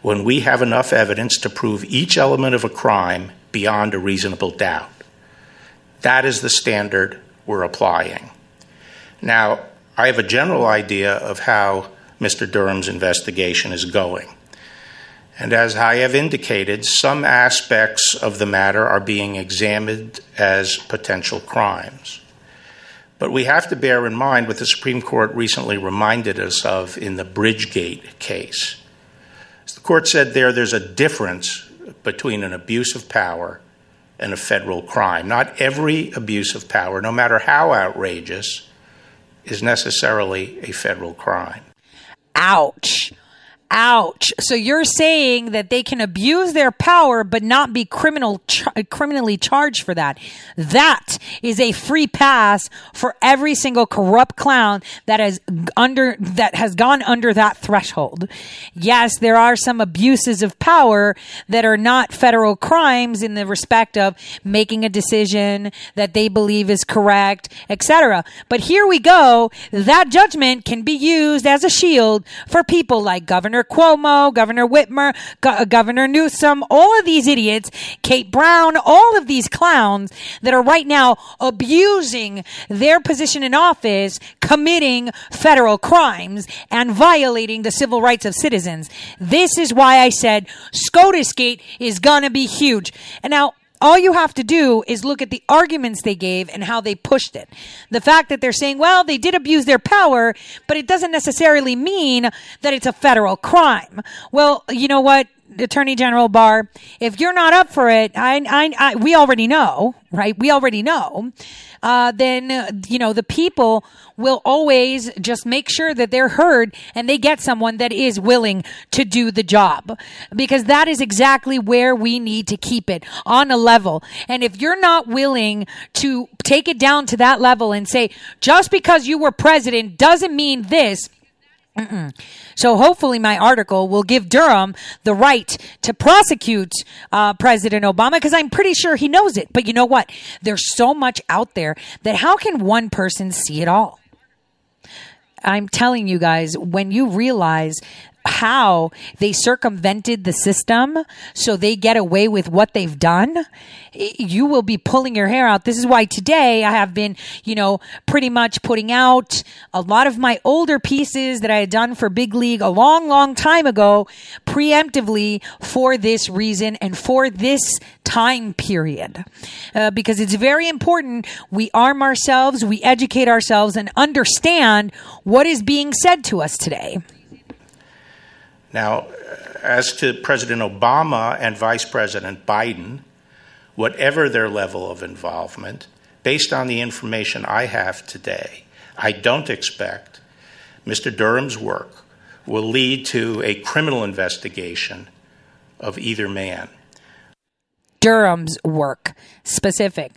Speaker 14: when we have enough evidence to prove each element of a crime beyond a reasonable doubt. That is the standard we're applying. Now, I have a general idea of how Mr. Durham's investigation is going. And as I have indicated, some aspects of the matter are being examined as potential crimes. But we have to bear in mind what the Supreme Court recently reminded us of in the Bridgegate case. As the court said there, there's a difference between an abuse of power and a federal crime. Not every abuse of power, no matter how outrageous, is necessarily a federal crime.
Speaker 1: Ouch. Ouch. So you're saying that they can abuse their power but not be criminal criminally charged for that. That is a free pass for every single corrupt clown that has under that has gone under that threshold. Yes, there are some abuses of power that are not federal crimes in the respect of making a decision that they believe is correct, etc. But here we go. That judgment can be used as a shield for people like Governor Cuomo, Governor Whitmer, Go- uh, Governor Newsom, all of these idiots, Kate Brown, all of these clowns that are right now abusing their position in office, committing federal crimes and violating the civil rights of citizens. This is why I said SCOTUS Gate is gonna be huge. And now, all you have to do is look at the arguments they gave and how they pushed it. The fact that they're saying, well, they did abuse their power, but it doesn't necessarily mean that it's a federal crime. Well, you know what? Attorney General Barr, if you're not up for it, I, I, I we already know, right? We already know. Uh, then uh, you know the people will always just make sure that they're heard and they get someone that is willing to do the job because that is exactly where we need to keep it on a level. And if you're not willing to take it down to that level and say just because you were president doesn't mean this Mm-mm. So hopefully, my article will give Durham the right to prosecute uh, President Obama because I'm pretty sure he knows it. But you know what? There's so much out there that how can one person see it all? I'm telling you guys, when you realize how they circumvented the system so they get away with what they've done, you will be pulling your hair out. This is why today I have been, you know, pretty much putting out a lot of my older pieces that I had done for Big League a long, long time ago, preemptively for this reason and for this time period. Uh, because it's very important we arm ourselves, we educate ourselves, and understand what is being said to us today.
Speaker 14: Now, as to President Obama and Vice President Biden, whatever their level of involvement, based on the information I have today, I don't expect Mr. Durham's work will lead to a criminal investigation of either man.
Speaker 1: Durham's work, specific.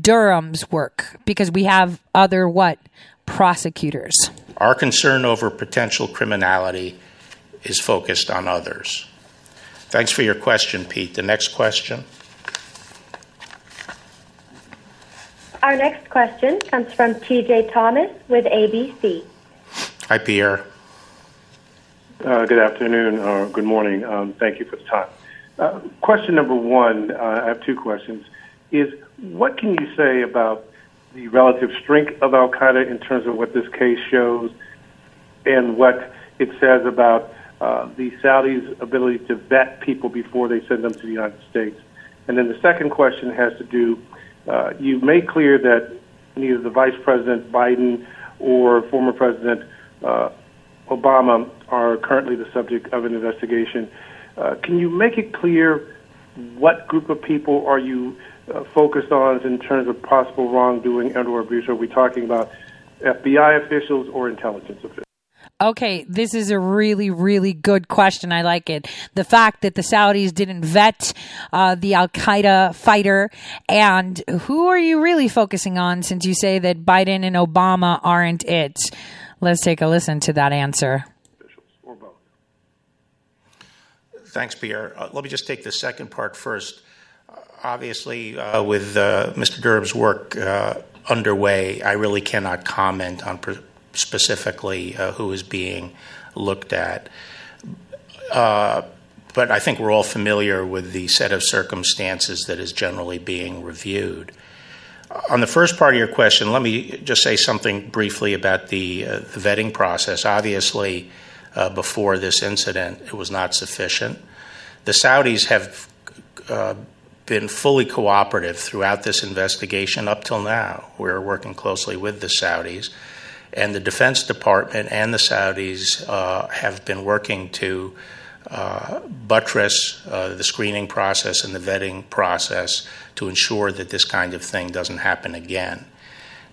Speaker 1: Durham's work, because we have other what? Prosecutors.
Speaker 14: Our concern over potential criminality is focused on others. Thanks for your question, Pete. The next question.
Speaker 15: Our next question comes from TJ Thomas with ABC.
Speaker 14: Hi, Pierre.
Speaker 18: Uh, good afternoon or good morning. Um, thank you for the time. Uh, question number one, uh, I have two questions, is what can you say about the relative strength of Al Qaeda in terms of what this case shows and what it says about uh, the Saudis' ability to vet people before they send them to the United States? And then the second question has to do uh, you've made clear that neither the Vice President Biden or former President uh, Obama are currently the subject of an investigation. Uh, can you make it clear what group of people are you uh, focused on in terms of possible wrongdoing and or abuse? Are we talking about FBI officials or intelligence officials?
Speaker 1: Okay, this is a really, really good question. I like it. The fact that the Saudis didn't vet uh, the Al Qaeda fighter, and who are you really focusing on since you say that Biden and Obama aren't it? Let's take a listen to that answer.
Speaker 14: Thanks, Pierre. Uh, let me just take the second part first. Uh, obviously, uh, with uh, Mr. Durham's work uh, underway, I really cannot comment on per- specifically uh, who is being looked at. but I think we're all familiar with the set of circumstances that is generally being reviewed. On the first part of your question, let me just say something briefly about the, the vetting process. Obviously, uh, before this incident, it was not sufficient. The Saudis have uh, been fully cooperative throughout this investigation up till now. We're working closely with the Saudis. And the Defense Department and the Saudis uh, have been working to uh, buttress uh, the screening process and the vetting process to ensure that this kind of thing doesn't happen again.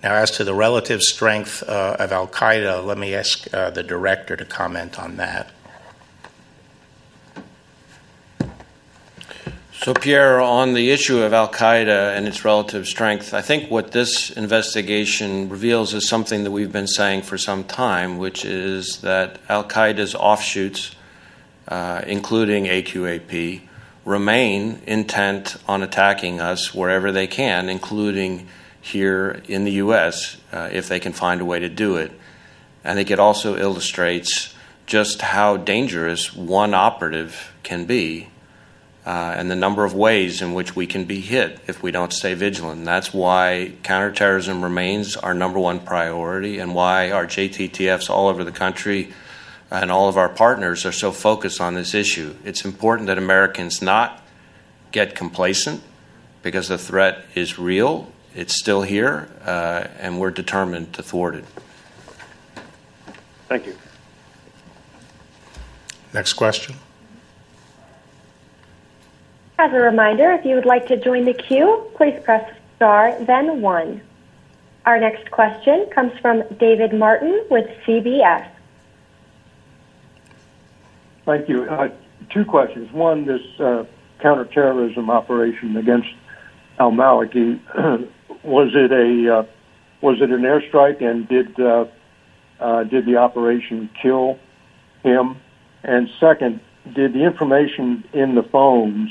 Speaker 14: Now, as to the relative strength uh, of Al Qaeda, let me ask uh, the director to comment on that.
Speaker 17: So, Pierre, on the issue of Al Qaeda and its relative strength, I think what this investigation reveals is something that we've been saying for some time, which is that Al Qaeda's offshoots, uh, including AQAP, remain intent on attacking us wherever they can, including here in the U.S. Uh, if they can find a way to do it. I think it also illustrates just how dangerous one operative can be uh, and the number of ways in which we can be hit if we don't stay vigilant. And that's why counterterrorism remains our number one priority and why our JTTFs all over the country and all of our partners are so focused on this issue. It's important that Americans not get complacent because the threat is real it's still here, uh, and we're determined to thwart it.
Speaker 18: Thank you.
Speaker 14: Next question.
Speaker 15: As a reminder, if you would like to join the queue, please press star, then one. Our next question comes from David Martin with CBS.
Speaker 19: Thank you. Uh, two questions. One, this uh, counterterrorism operation against al Maliki was it a uh, was it an airstrike and did did the operation kill him? And second, did the information in the phones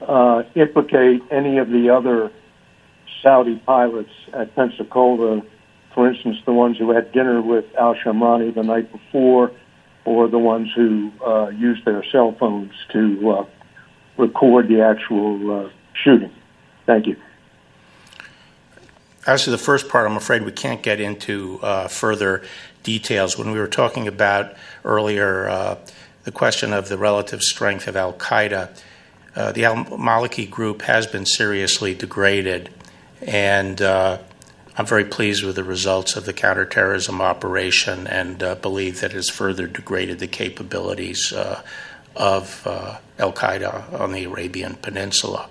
Speaker 19: uh, implicate any of the other Saudi pilots at Pensacola? For instance, the ones who had dinner with Al Shamrani the night before, or the ones who uh, used their cell phones to uh, record the actual uh, shooting. Thank you.
Speaker 14: As to the first part, I'm afraid we can't get into uh, further details. When we were talking about earlier uh, the question of the relative strength of Al Qaeda, uh, the Al Maliki group has been seriously degraded, and uh, I'm very pleased with the results of the counterterrorism operation and uh, believe that it has further degraded the capabilities uh, of Al Qaeda on the Arabian Peninsula.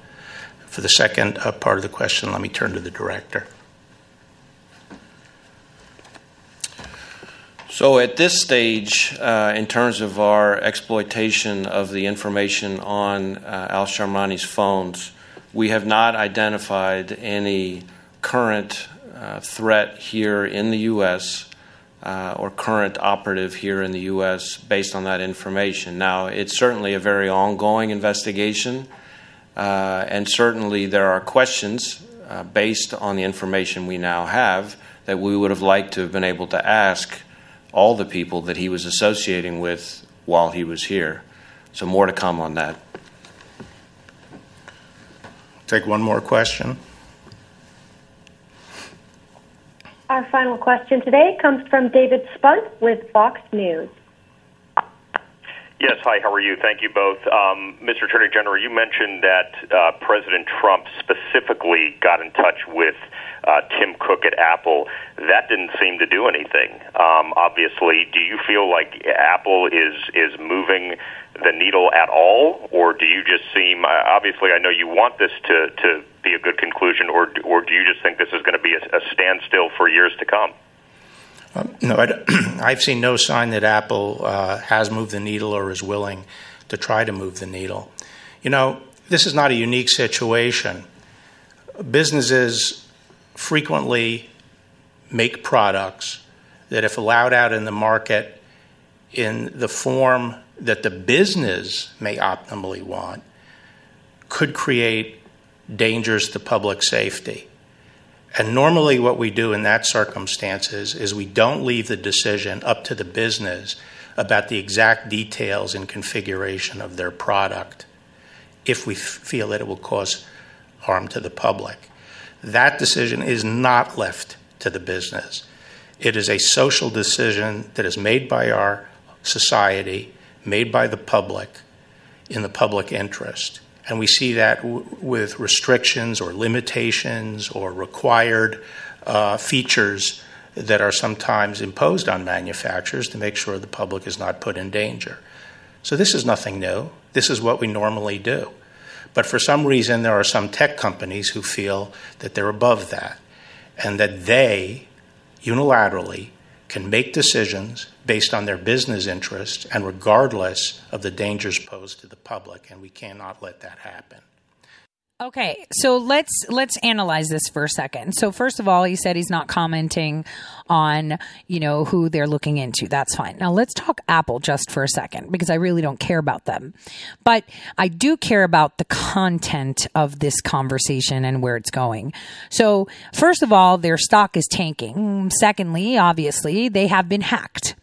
Speaker 14: For the second part of the question, let me turn to the director.
Speaker 17: So, at this stage, uh, in terms of our exploitation of the information on uh, Al Shamrani's phones, we have not identified any current uh, threat here in the U.S. Uh, or current operative here in the U.S. based on that information. Now, it's certainly a very ongoing investigation, uh, and certainly there are questions uh, based on the information we now have that we would have liked to have been able to ask all the people that he was associating with while he was here. So, more to come on that.
Speaker 14: Take one more question.
Speaker 15: Our final question today comes from David Spunt with Fox News.
Speaker 20: Yes, hi, how are you? Thank you both. Um, Mr. Attorney General, you mentioned that uh, President Trump specifically got in touch with uh, Tim Cook at Apple. That didn't seem to do anything. Um, obviously, do you feel like Apple is is moving the needle at all, or do you just seem? Uh, obviously, I know you want this to to be a good conclusion, or or do you just think this is going to be a, a standstill for years to come?
Speaker 14: Um, no, i have seen no sign that Apple uh, has moved the needle or is willing to try to move the needle. You know, this is not a unique situation. Businesses frequently make products that, if allowed out in the market, in the form that the business may optimally want could create dangers to public safety. And normally, what we do in that circumstances is we don't leave the decision up to the business about the exact details and configuration of their product if we f- feel that it will cause harm to the public. That decision is not left to the business. It is a social decision that is made by our society, made by the public, in the public interest. And we see that w- with restrictions or limitations or required uh, features that are sometimes imposed on manufacturers to make sure the public is not put in danger. So this is nothing new. This is what we normally do. But for some reason, there are some tech companies who feel that they're above that and that they unilaterally can make decisions based on their business interests and regardless of the dangers posed to the public. And we cannot let that happen.
Speaker 1: Okay, so let's let's analyze this for a second. So first of all, he said he's not commenting on, you know, who they're looking into. That's fine. Now let's talk Apple just for a second because I really don't care about them. But I do care about the content of this conversation and where it's going. So, first of all, their stock is tanking. Secondly, obviously, they have been hacked.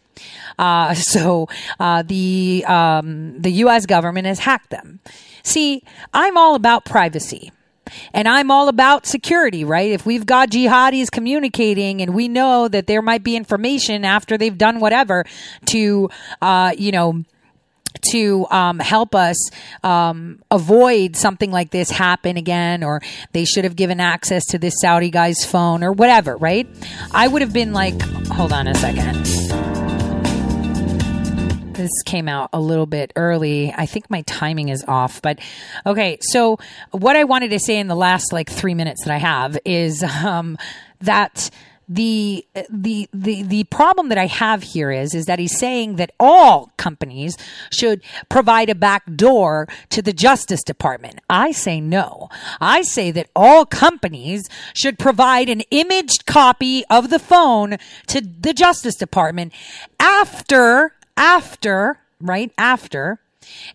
Speaker 1: Uh, so uh, the um, the U.S. government has hacked them. See, I'm all about privacy. And I'm all about security, right? If we've got jihadis communicating and we know that there might be information after they've done whatever to, uh, you know, to um, help us um, avoid something like this happen again, or they should have given access to this Saudi guy's phone, or whatever, right? I would have been like, hold on a second. This came out a little bit early. I think my timing is off, but okay. So what I wanted to say in the last like three minutes that I have is um, that the the the the problem that I have here is is that he's saying that all companies should provide a back door to the Justice Department. I say no. I say that all companies should provide an imaged copy of the phone to the Justice Department after after right after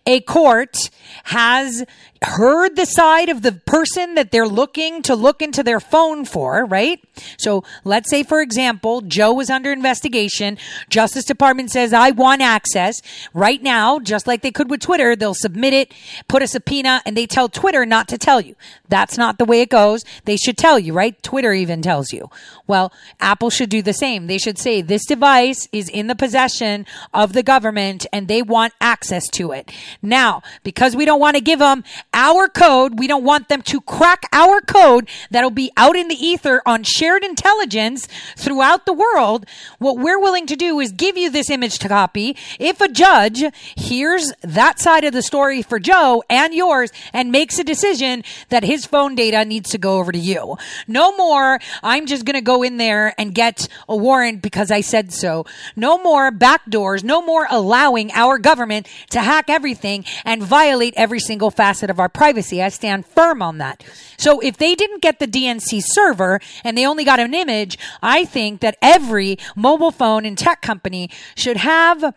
Speaker 1: a court has heard the side of the person that they're looking to look into their phone for, right? So let's say, for example, Joe was under investigation. Justice Department says, I want access. Right now, just like they could with Twitter, they'll submit it, put a subpoena, and they tell Twitter not to tell you. That's not the way it goes. They should tell you, right? Twitter even tells you. Well, Apple should do the same. They should say, this device is in the possession of the government and they want access to it. Now, because we don't want to give them our code, we don't want them to crack our code that'll be out in the ether on shared intelligence throughout the world. What we're willing to do is give you this image to copy. If a judge hears that side of the story for Joe and yours and makes a decision that his phone data needs to go over to you. No more, I'm just going to go in there and get a warrant because I said so. No more backdoors, no more allowing our government to hack everything and violate every single facet of our privacy. I stand firm on that. So if they didn't get the DNC server and they only got an image, I think that every mobile phone and tech company should have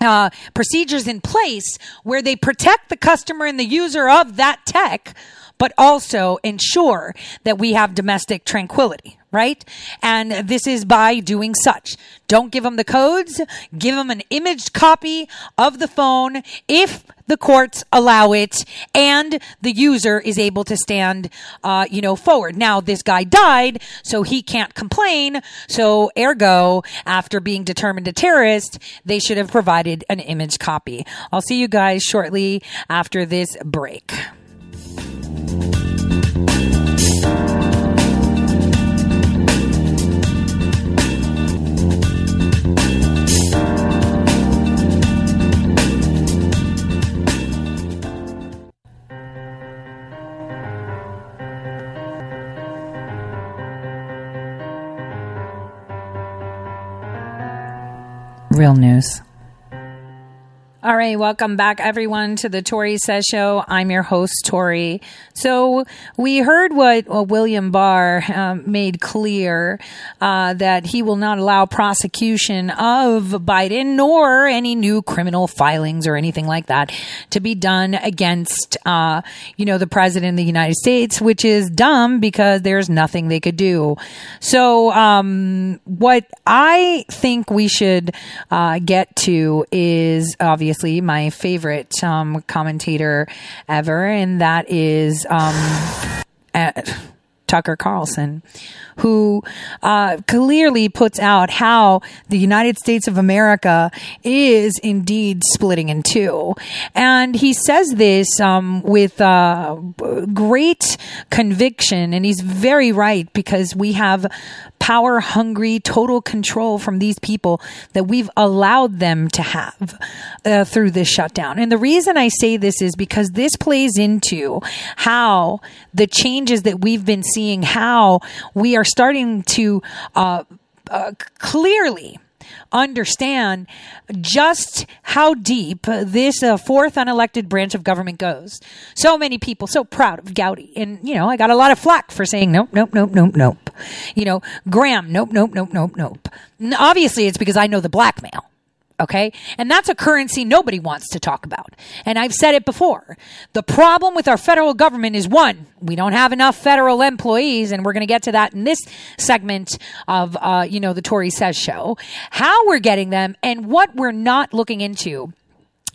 Speaker 1: uh, procedures in place where they protect the customer and the user of that tech, but also ensure that we have domestic tranquility, right? And this is by doing such. Don't give them the codes. Give them an imaged copy of the phone if the courts allow it and the user is able to stand, uh, you know, forward. Now, this guy died, so he can't complain. So, ergo, after being determined a terrorist, they should have provided an image copy. I'll see you guys shortly after this break. Real news. All right, welcome back, everyone, to the Tore Says Show. I'm your host, Tore. So we heard what uh, William Barr um, made clear uh, that he will not allow prosecution of Biden nor any new criminal filings or anything like that to be done against, uh, you know, the president of the United States, which is dumb because there's nothing they could do. So um, what I think we should uh, get to is obviously my favorite um, commentator ever, and that is um, Tucker Carlson, who uh, clearly puts out how the United States of America is indeed splitting in two. And he says this um, with uh, great conviction, and he's very right because we have power hungry, total control from these people that we've allowed them to have uh, through this shutdown. And the reason I say this is because this plays into how the changes that we've been seeing, how we are starting to uh, uh, clearly understand just how deep this uh, fourth unelected branch of government goes. So many people so proud of Gowdy. And, you know, I got a lot of flack for saying nope, nope, nope, nope, nope. You know, Graham, nope, nope, nope, nope, nope. Obviously, it's because I know the blackmail. Okay. And that's a currency nobody wants to talk about. And I've said it before. The problem with our federal government is one, we don't have enough federal employees. And we're going to get to that in this segment of, uh, you know, the Tore Says show, how we're getting them and what we're not looking into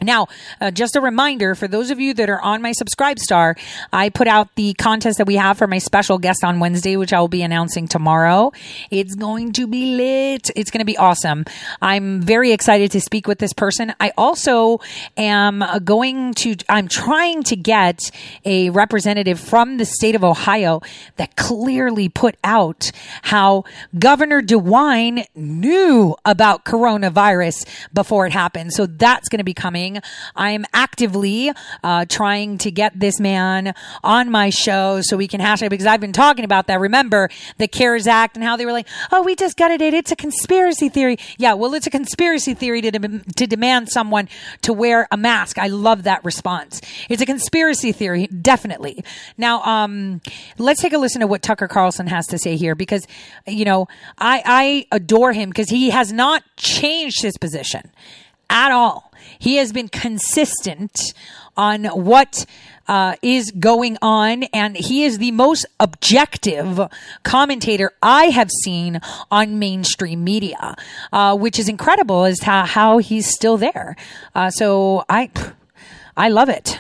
Speaker 1: now, uh, just a reminder for those of you that are on my subscribe star, I put out the contest that we have for my special guest on Wednesday, which I will be announcing tomorrow. It's going to be lit. It's going to be awesome. I'm very excited to speak with this person. I also am going to, I'm trying to get a representative from the state of Ohio that clearly put out how Governor DeWine knew about coronavirus before it happened. So that's going to be coming. I am actively uh, trying to get this man on my show so we can hash it because I've been talking about that. Remember the CARES Act and how they were like, oh, we just got it. It's a conspiracy theory. Yeah, well, it's a conspiracy theory to, de- to demand someone to wear a mask. I love that response. It's a conspiracy theory, definitely. Now, um, let's take a listen to what Tucker Carlson has to say here because, you know, I, I adore him because he has not changed his position at all. He has been consistent on what uh, is going on, and he is the most objective commentator I have seen on mainstream media, uh, which is incredible as to how he's still there. Uh, so I, I love it.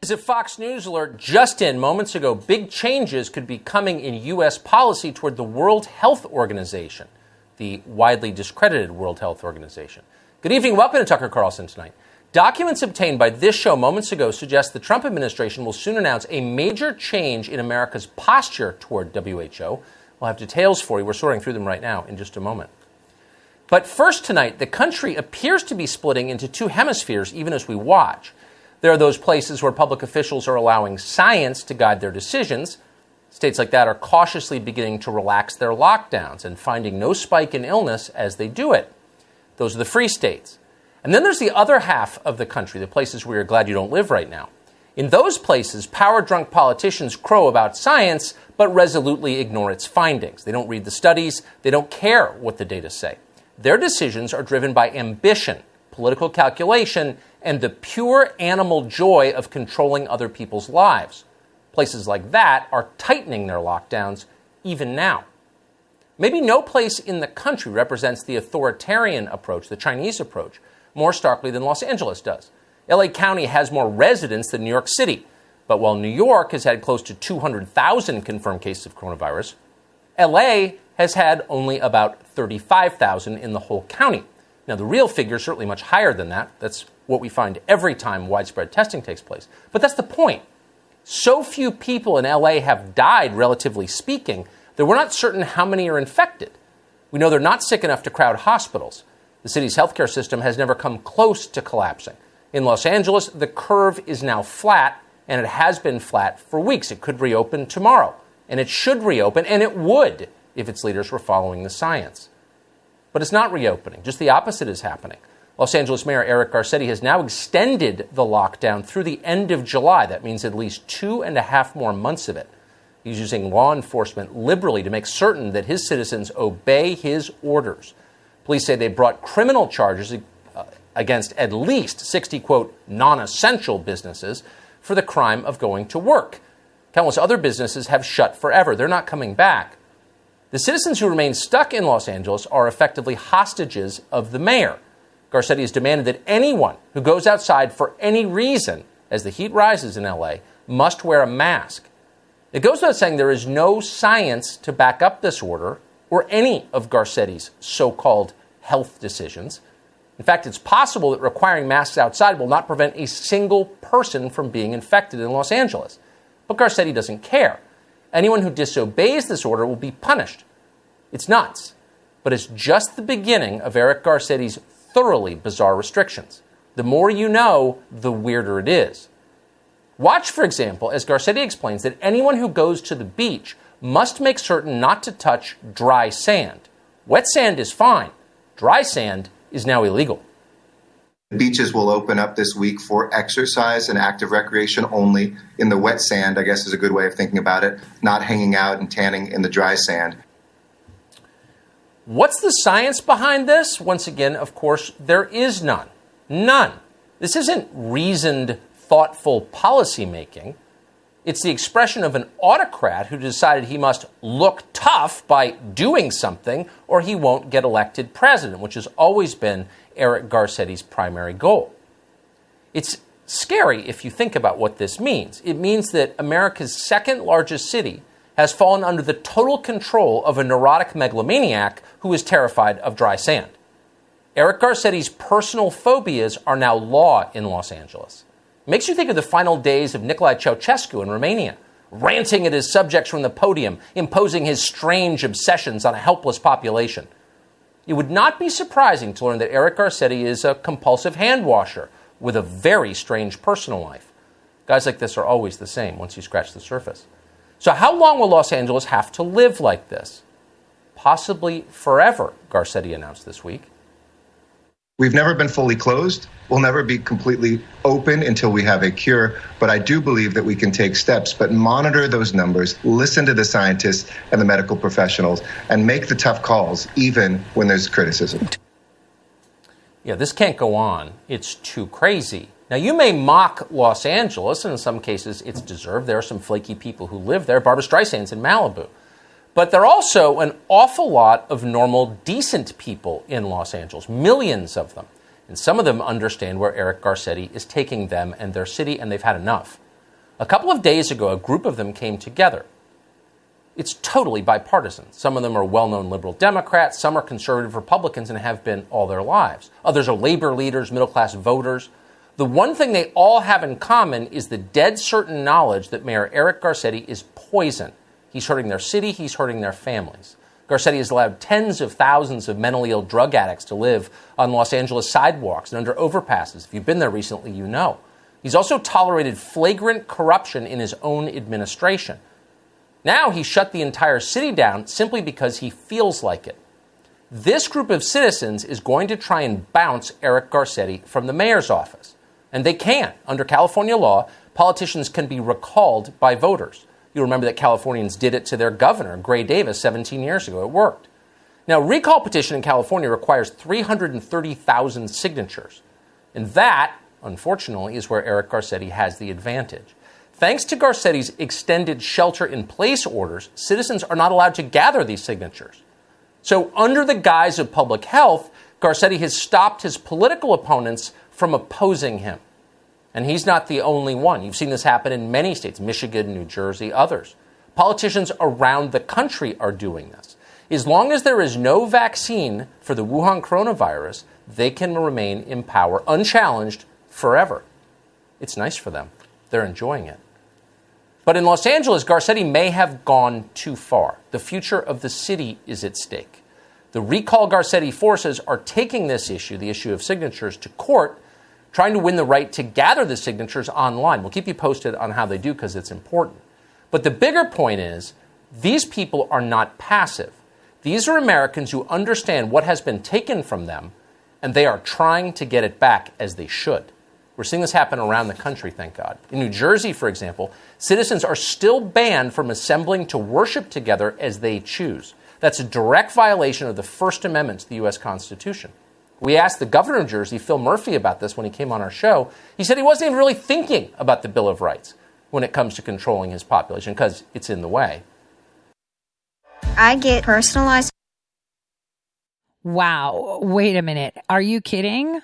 Speaker 21: Is a Fox News alert just in moments ago. Big changes could be coming in U.S. policy toward the World Health Organization, the widely discredited World Health Organization. Good evening. Welcome to Tucker Carlson tonight. Documents obtained by this show moments ago suggest the Trump administration will soon announce a major change in America's posture toward WHO. We'll have details for you. We're sorting through them right now in just a moment. But first tonight, the country appears to be splitting into two hemispheres even as we watch. There are those places where public officials are allowing science to guide their decisions. States like that are cautiously beginning to relax their lockdowns and finding no spike in illness as they do it. Those are the free states. And then there's the other half of the country, the places where you're glad you don't live right now. In those places, power drunk politicians crow about science, but resolutely ignore its findings. They don't read the studies, they don't care what the data say. Their decisions are driven by ambition, political calculation, and the pure animal joy of controlling other people's lives. Places like that are tightening their lockdowns even now. Maybe no place in the country represents the authoritarian approach, the Chinese approach, more starkly than Los Angeles does. LA County has more residents than New York City, but while New York has had close to 200,000 confirmed cases of coronavirus, LA has had only about 35,000 in the whole county. Now, the real figure is certainly much higher than that. That's what we find every time widespread testing takes place. But that's the point. So few people in LA have died, relatively speaking, that we're not certain how many are infected. We know they're not sick enough to crowd hospitals. The city's healthcare system has never come close to collapsing. In Los Angeles, the curve is now flat, and it has been flat for weeks. It could reopen tomorrow, and it should reopen, and it would if its leaders were following the science. But it's not reopening, just the opposite is happening. Los Angeles Mayor Eric Garcetti has now extended the lockdown through the end of July. That means at least two and a half more months of it. He's using law enforcement liberally to make certain that his citizens obey his orders. Police say they brought criminal charges uh, against at least 60, quote, non essential businesses for the crime of going to work. Countless other businesses have shut forever. They're not coming back. The citizens who remain stuck in Los Angeles are effectively hostages of the mayor. Garcetti has demanded that anyone who goes outside for any reason, as the heat rises in LA, must wear a mask. It goes without saying there is no science to back up this order or any of Garcetti's so called health decisions. In fact, it's possible that requiring masks outside will not prevent a single person from being infected in Los Angeles. But Garcetti doesn't care. Anyone who disobeys this order will be punished. It's nuts, but it's just the beginning of Eric Garcetti's thoroughly bizarre restrictions. The more you know, the weirder it is. Watch, for example, as Garcetti explains that anyone who goes to the beach must make certain not to touch dry sand. Wet sand is fine, dry sand is now illegal.
Speaker 22: Beaches will open up this week for exercise and active recreation only. In the wet sand, I guess is a good way of thinking about it, not hanging out and tanning in the dry sand.
Speaker 21: What's the science behind this? Once again, of course, there is none. None. This isn't reasoned, thoughtful policymaking. It's the expression of an autocrat who decided he must look tough by doing something or he won't get elected president, which has always been Eric Garcetti's primary goal. It's scary if you think about what this means. It means that America's second largest city has fallen under the total control of a neurotic megalomaniac who is terrified of dry sand. Eric Garcetti's personal phobias are now law in Los Angeles. Makes you think of the final days of Nicolae Ceausescu in Romania, ranting at his subjects from the podium, imposing his strange obsessions on a helpless population. It would not be surprising to learn that Eric Garcetti is a compulsive hand washer with a very strange personal life. Guys like this are always the same once you scratch the surface. So, how long will Los Angeles have to live like this? Possibly forever, Garcetti announced this week.
Speaker 22: We've never been fully closed. We'll never be completely open until we have a cure. But I do believe that we can take steps, but monitor those numbers, listen to the scientists and the medical professionals, and make the tough calls, even when there's criticism.
Speaker 21: Yeah, this can't go on. It's too crazy. Now, you may mock Los Angeles, and in some cases it's deserved. There are some flaky people who live there. Barbra Streisand's in Malibu. But there are also an awful lot of normal, decent people in Los Angeles, millions of them. And some of them understand where Eric Garcetti is taking them and their city, and they've had enough. A couple of days ago, a group of them came together. It's totally bipartisan. Some of them are well known liberal Democrats, some are conservative Republicans and have been all their lives. Others are labor leaders, middle class voters. The one thing they all have in common is the dead certain knowledge that Mayor Eric Garcetti is poison. He's hurting their city, he's hurting their families. Garcetti has allowed tens of thousands of mentally ill drug addicts to live on Los Angeles sidewalks and under overpasses. If you've been there recently, you know. He's also tolerated flagrant corruption in his own administration. Now he shut the entire city down simply because he feels like it. This group of citizens is going to try and bounce Eric Garcetti from the mayor's office. And they can. Under California law, politicians can be recalled by voters. You remember that Californians did it to their governor, Gray Davis, 17 years ago. It worked. Now, recall petition in California requires 330,000 signatures. And that, unfortunately, is where Eric Garcetti has the advantage. Thanks to Garcetti's extended shelter in place orders, citizens are not allowed to gather these signatures. So, under the guise of public health, Garcetti has stopped his political opponents from opposing him. And he's not the only one. You've seen this happen in many states Michigan, New Jersey, others. Politicians around the country are doing this. As long as there is no vaccine for the Wuhan coronavirus, they can remain in power unchallenged forever. It's nice for them. They're enjoying it. But in Los Angeles, Garcetti may have gone too far. The future of the city is at stake. The recall Garcetti forces are taking this issue, the issue of signatures, to court trying to win the right to gather the signatures online. We'll keep you posted on how they do because it's important. But the bigger point is these people are not passive. These are Americans who understand what has been taken from them and they are trying to get it back as they should. We're seeing this happen around the country, thank God. In New Jersey, for example, citizens are still banned from assembling to worship together as they choose. That's a direct violation of the First Amendment to the U.S. Constitution. We asked the governor of Jersey, Phil Murphy, about this when he came on our show. He said he wasn't even really thinking about the Bill of Rights when it comes to controlling his population because it's in the way.
Speaker 23: I get personalized.
Speaker 1: Wow. Wait a minute. Are you kidding?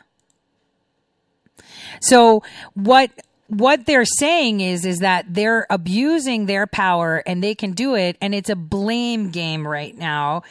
Speaker 1: So what what they're saying is is that they're abusing their power and they can do it and it's a blame game right now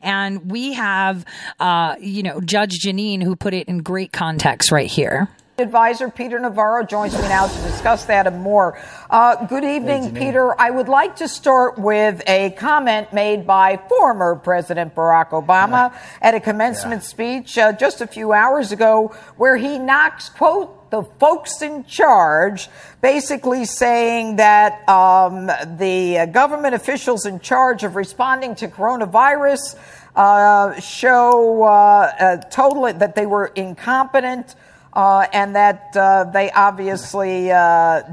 Speaker 1: and we have uh, you know judge Jeanine who put it in great context right here
Speaker 24: Advisor Peter Navarro joins me now to discuss that and more. Uh, good evening, Peter. I would like to start with a comment made by former President Barack Obama at a commencement yeah. speech uh, just a few hours ago, where he knocks, quote, the folks in charge, basically saying that um, the government officials in charge of responding to coronavirus uh, show uh, uh, totally that they were incompetent uh, and that uh, they obviously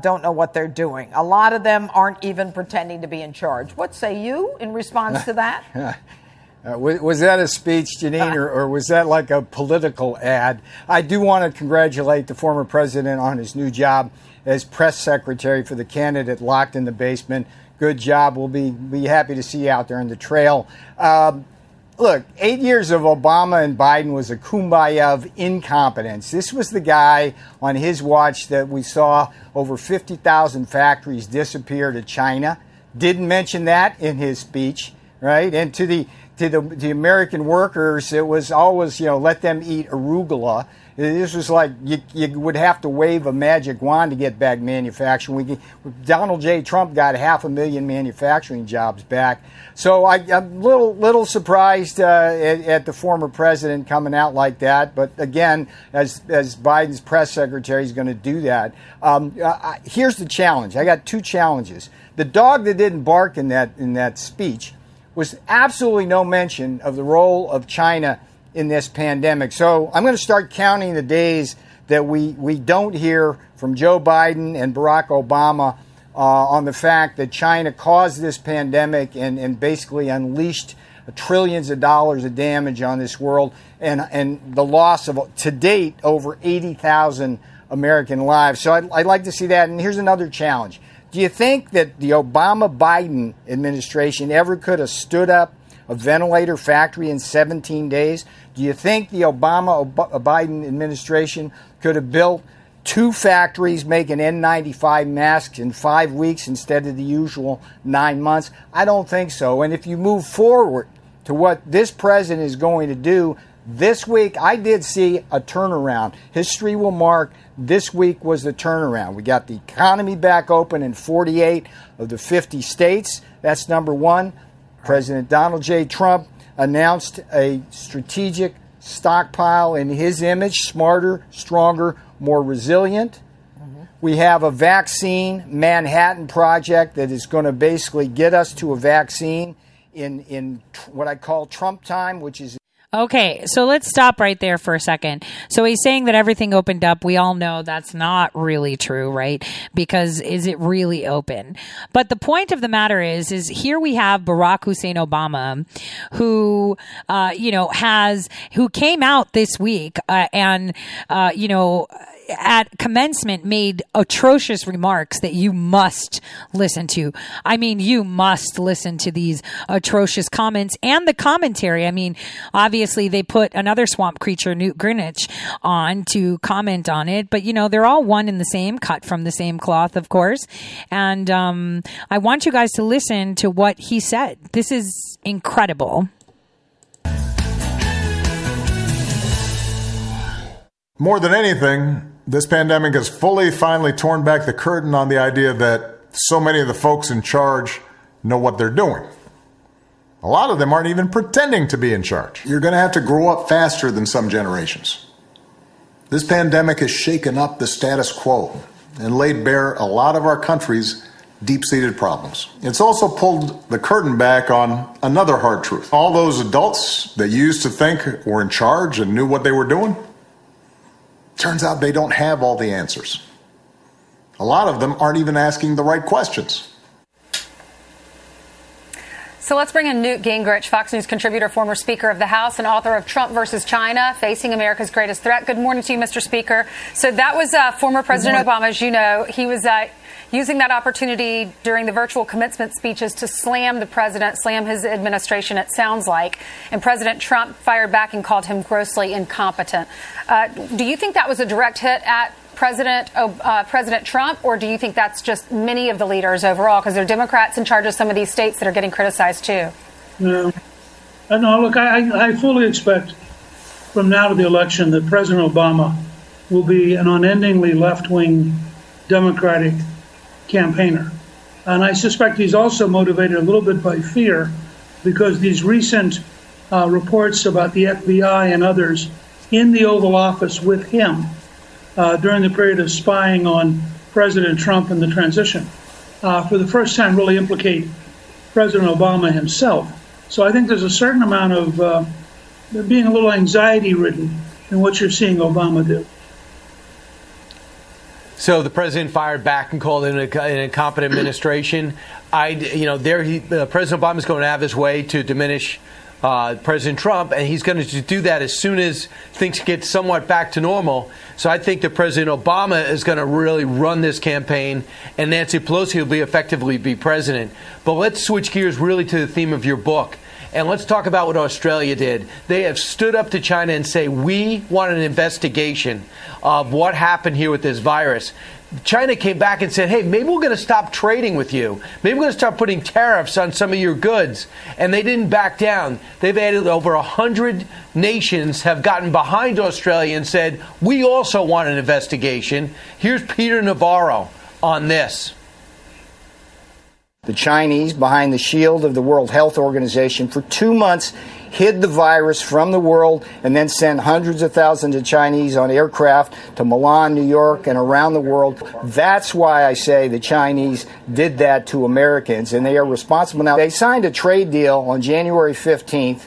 Speaker 24: don't know what they're doing. A lot of them aren't even pretending to be in charge. What say you in response to that?
Speaker 25: Uh, was, was, that a speech, Jeanine, or, or, was that like a political ad? I do want to congratulate the former president on his new job as press secretary for the candidate locked in the basement. Good job. We'll be, be happy to see you out there on the trail. Um, look, eight years of Obama and Biden was a kumbaya of incompetence. This was the guy on his watch that we saw over 50,000 factories disappear to China. Didn't mention that in his speech, right? And to the to the, the American workers, it was always, you know, let them eat arugula. This was like you, you would have to wave a magic wand to get back manufacturing. We, Donald J. Trump got half a million manufacturing jobs back. So I, am a little, little surprised uh, at, at, the former president coming out like that. But again, as, as Biden's press secretary, he's going to do that. Um, here's the challenge. I got two challenges. The dog that didn't bark in that, in that speech was absolutely no mention of the role of China in this pandemic. So I'm going to start counting the days that we, we don't hear from Joe Biden and Barack Obama uh, on the fact that China caused this pandemic and, and basically unleashed trillions of dollars of damage on this world and, and the loss of, to date, over 80,000 American lives. So I'd, I'd like to see that. And here's another challenge. Do you think that the Obama Biden administration ever could have stood up a ventilator factory in 17 days? Do you think the Obama uh, Biden administration could have built two factories making N95 masks in five weeks instead of the usual nine months? I don't think so. And if you move forward to what this president is going to do, this week, I did see a turnaround. History will mark this week was the turnaround. We got the economy back open in 48 of the 50 states. That's number one. President Donald J. Trump announced a strategic stockpile in his image smarter, stronger, more resilient. We have a vaccine Manhattan project that is going to basically get us to a vaccine in, in what I call Trump time, which is
Speaker 1: Okay, so let's stop right there for a second. So he's saying that everything opened up. We all know that's not really true, right? Because is it really open? But the point of the matter is, is here we have Barack Hussein Obama, who, uh, you know, has, who came out this week, uh, and, uh, you know, at commencement made atrocious remarks that you must listen to. I mean, you must listen to these atrocious comments and the commentary. I mean, obviously they put another swamp creature, Newt Gingrich, on to comment on it, but you know, they're all one in the same, cut from the same cloth, of course. And um, I want you guys to listen to what he said. This is incredible.
Speaker 26: More than anything, this pandemic has fully, finally torn back the curtain on the idea that so many of the folks in charge know what they're doing. A lot of them aren't even pretending to be in charge. You're going to have to grow up faster than some generations. This pandemic has shaken up the status quo and laid bare a lot of our country's deep seated problems. It's also pulled the curtain back on another hard truth. All those adults that used to think were in charge and knew what they were doing turns out they don't have all the answers. A lot of them aren't even asking the right questions.
Speaker 27: So let's bring in Newt Gingrich, Fox News contributor, former Speaker of the House, and author of Trump versus China, Facing America's Greatest Threat. Good morning to you, Mr. Speaker. So that was uh, former President Obama, as you know. He was uh, using that opportunity during the virtual commencement speeches to slam the president, slam his administration, it sounds like. And President Trump fired back and called him grossly incompetent. Uh, do you think that was a direct hit at President uh, President Trump, or do you think that's just many of the leaders overall? Because they're Democrats in charge of some of these states that are getting criticized too.
Speaker 28: No, uh, no. Look, I, I fully expect from now to the election that President Obama will be an unendingly left-wing Democratic campaigner, and I suspect he's also motivated a little bit by fear because these recent uh, reports about the FBI and others in the Oval Office with him uh, during the period of spying on President Trump and the transition, uh, for the first time, really implicate President Obama himself. So I think there's a certain amount of uh, being a little anxiety ridden in what you're seeing Obama do.
Speaker 5: So the president fired back and called it an incompetent administration. I, you know, there he, uh, President Obama is going to have his way to diminish uh, President Trump, and he's going to do that as soon as things get somewhat back to normal. So I think that President Obama is going to really run this campaign, and Nancy Pelosi will be effectively be president. But let's switch gears really to the theme of your book. And let's talk about what Australia did. They have stood up to China and say, we want an investigation of what happened here with this virus. China came back and said, hey, maybe we're going to stop trading with you. Maybe we're going to start putting tariffs on some of your goods. And they didn't back down. They've added over 100 nations have gotten behind Australia and said, we also want an investigation. Here's Peter Navarro on this.
Speaker 25: The Chinese, behind the shield of the World Health Organization, for two months hid the virus from the world, and then sent hundreds of thousands of Chinese on aircraft to Milan, New York, and around the world. That's why I say the Chinese did that to Americans, and they are responsible now. They signed a trade deal on January 15th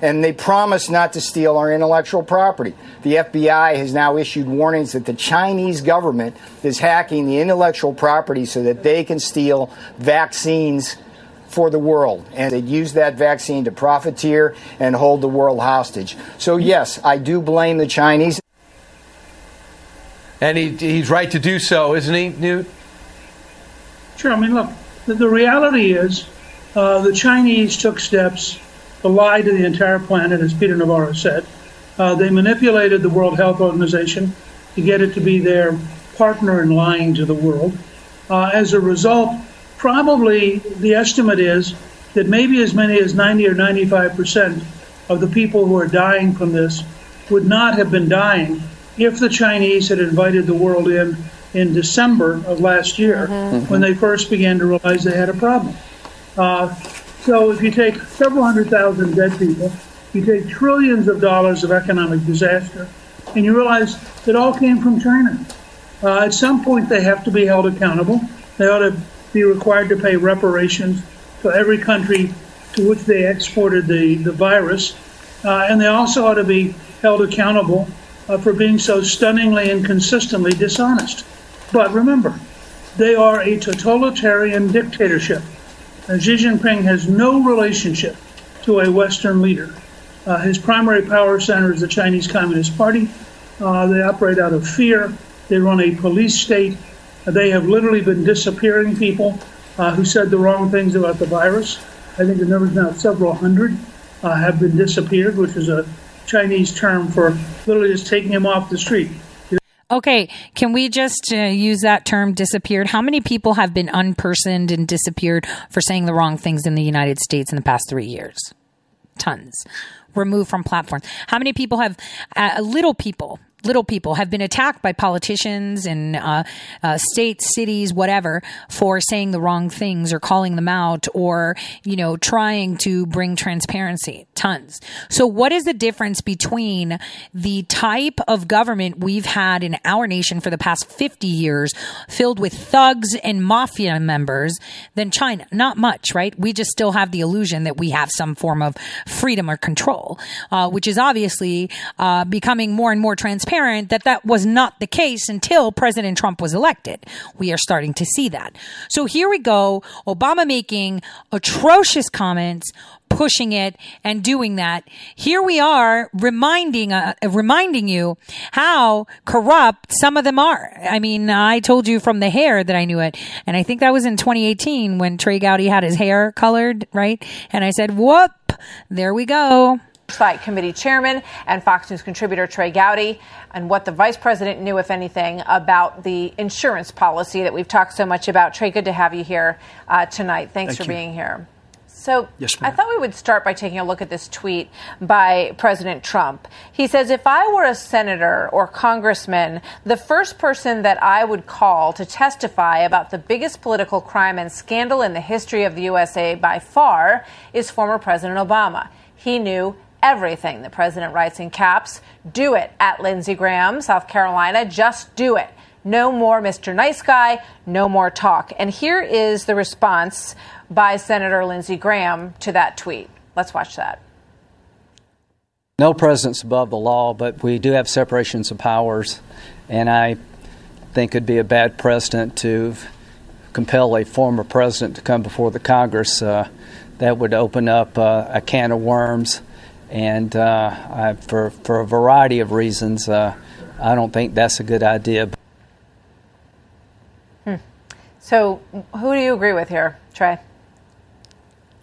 Speaker 25: and they promise not to steal our intellectual property. The FBI has now issued warnings that the Chinese government is hacking the intellectual property so that they can steal vaccines for the world. And they'd use that vaccine to profiteer and hold the world hostage. So, yes, I do blame the Chinese.
Speaker 5: And he, he's right to do so, isn't he, Newt?
Speaker 28: Sure. I mean, look, the, the reality is uh, the Chinese took steps to lie to the entire planet, as Peter Navarro said. Uh, they manipulated the World Health Organization to get it to be their partner in lying to the world. Uh, as a result, probably the estimate is that maybe as many as 90 or 95 percent of the people who are dying from this would not have been dying if the Chinese had invited the world in in December of last year mm-hmm. when they first began to realize they had a problem. Uh, so if you take several hundred thousand dead people, you take trillions of dollars of economic disaster, and you realize it all came from China. Uh, at some point, they have to be held accountable. They ought to be required to pay reparations to every country to which they exported the, the virus. Uh, and they also ought to be held accountable uh, for being so stunningly and consistently dishonest. But remember, they are a totalitarian dictatorship. Xi Jinping has no relationship to a Western leader. Uh, his primary power center is the Chinese Communist Party. Uh, they operate out of fear. They run a police state. They have literally been disappearing people uh, who said the wrong things about the virus. I think the number is now several hundred uh, have been disappeared, which is a Chinese term for literally just taking them off the street.
Speaker 1: Okay, can we just uh, use that term disappeared? How many people have been unpersoned and disappeared for saying the wrong things in the United States in the past three years? Tons. Removed from platforms. How many people have, uh, little people, little people have been attacked by politicians and uh, uh, states, cities, whatever, for saying the wrong things or calling them out or, you know, trying to bring transparency. Tons. So, what is the difference between the type of government we've had in our nation for the past 50 years, filled with thugs and mafia members, than China? Not much, right? We just still have the illusion that we have some form of freedom or control, uh, which is obviously uh, becoming more and more transparent apparent that that was not the case until President Trump was elected. We are starting to see that. So here we go. Obama making atrocious comments pushing it and doing that. Here we are reminding uh, reminding you how corrupt some of them are. I mean, I told you from the hair that I knew it, and I think that was in 2018 when Trey Gowdy had his hair colored, right? And I said, "Whoop, there we go."
Speaker 29: Oversight Committee Chairman and Fox News contributor Trey Gowdy, and what the Vice President knew, if anything, about the insurance policy that we've talked so much about. Trey, good to have you here uh, tonight. Thanks
Speaker 30: Thank
Speaker 29: for
Speaker 30: you.
Speaker 29: being here. So
Speaker 30: Yes,
Speaker 29: I thought we would start by taking a look at this tweet by President Trump. He says, If I were a senator or congressman, the first person that I would call to testify about the biggest political crime and scandal in the history of the USA by far is former President Obama. He knew everything. The president writes in caps, Do it at Lindsey Graham, South Carolina. Just do it. No more Mr. Nice Guy, no more talk. And here is the response by Senator Lindsey Graham to that tweet. Let's watch that.
Speaker 31: No president's above the law, but we do have separations of powers, and I think it'd be a bad precedent to compel a former president to come before the Congress. Uh, that would open up uh, a can of worms, and uh, I, for for a variety of reasons, uh, I don't think that's a good idea.
Speaker 29: So, who do you agree with here, Trey?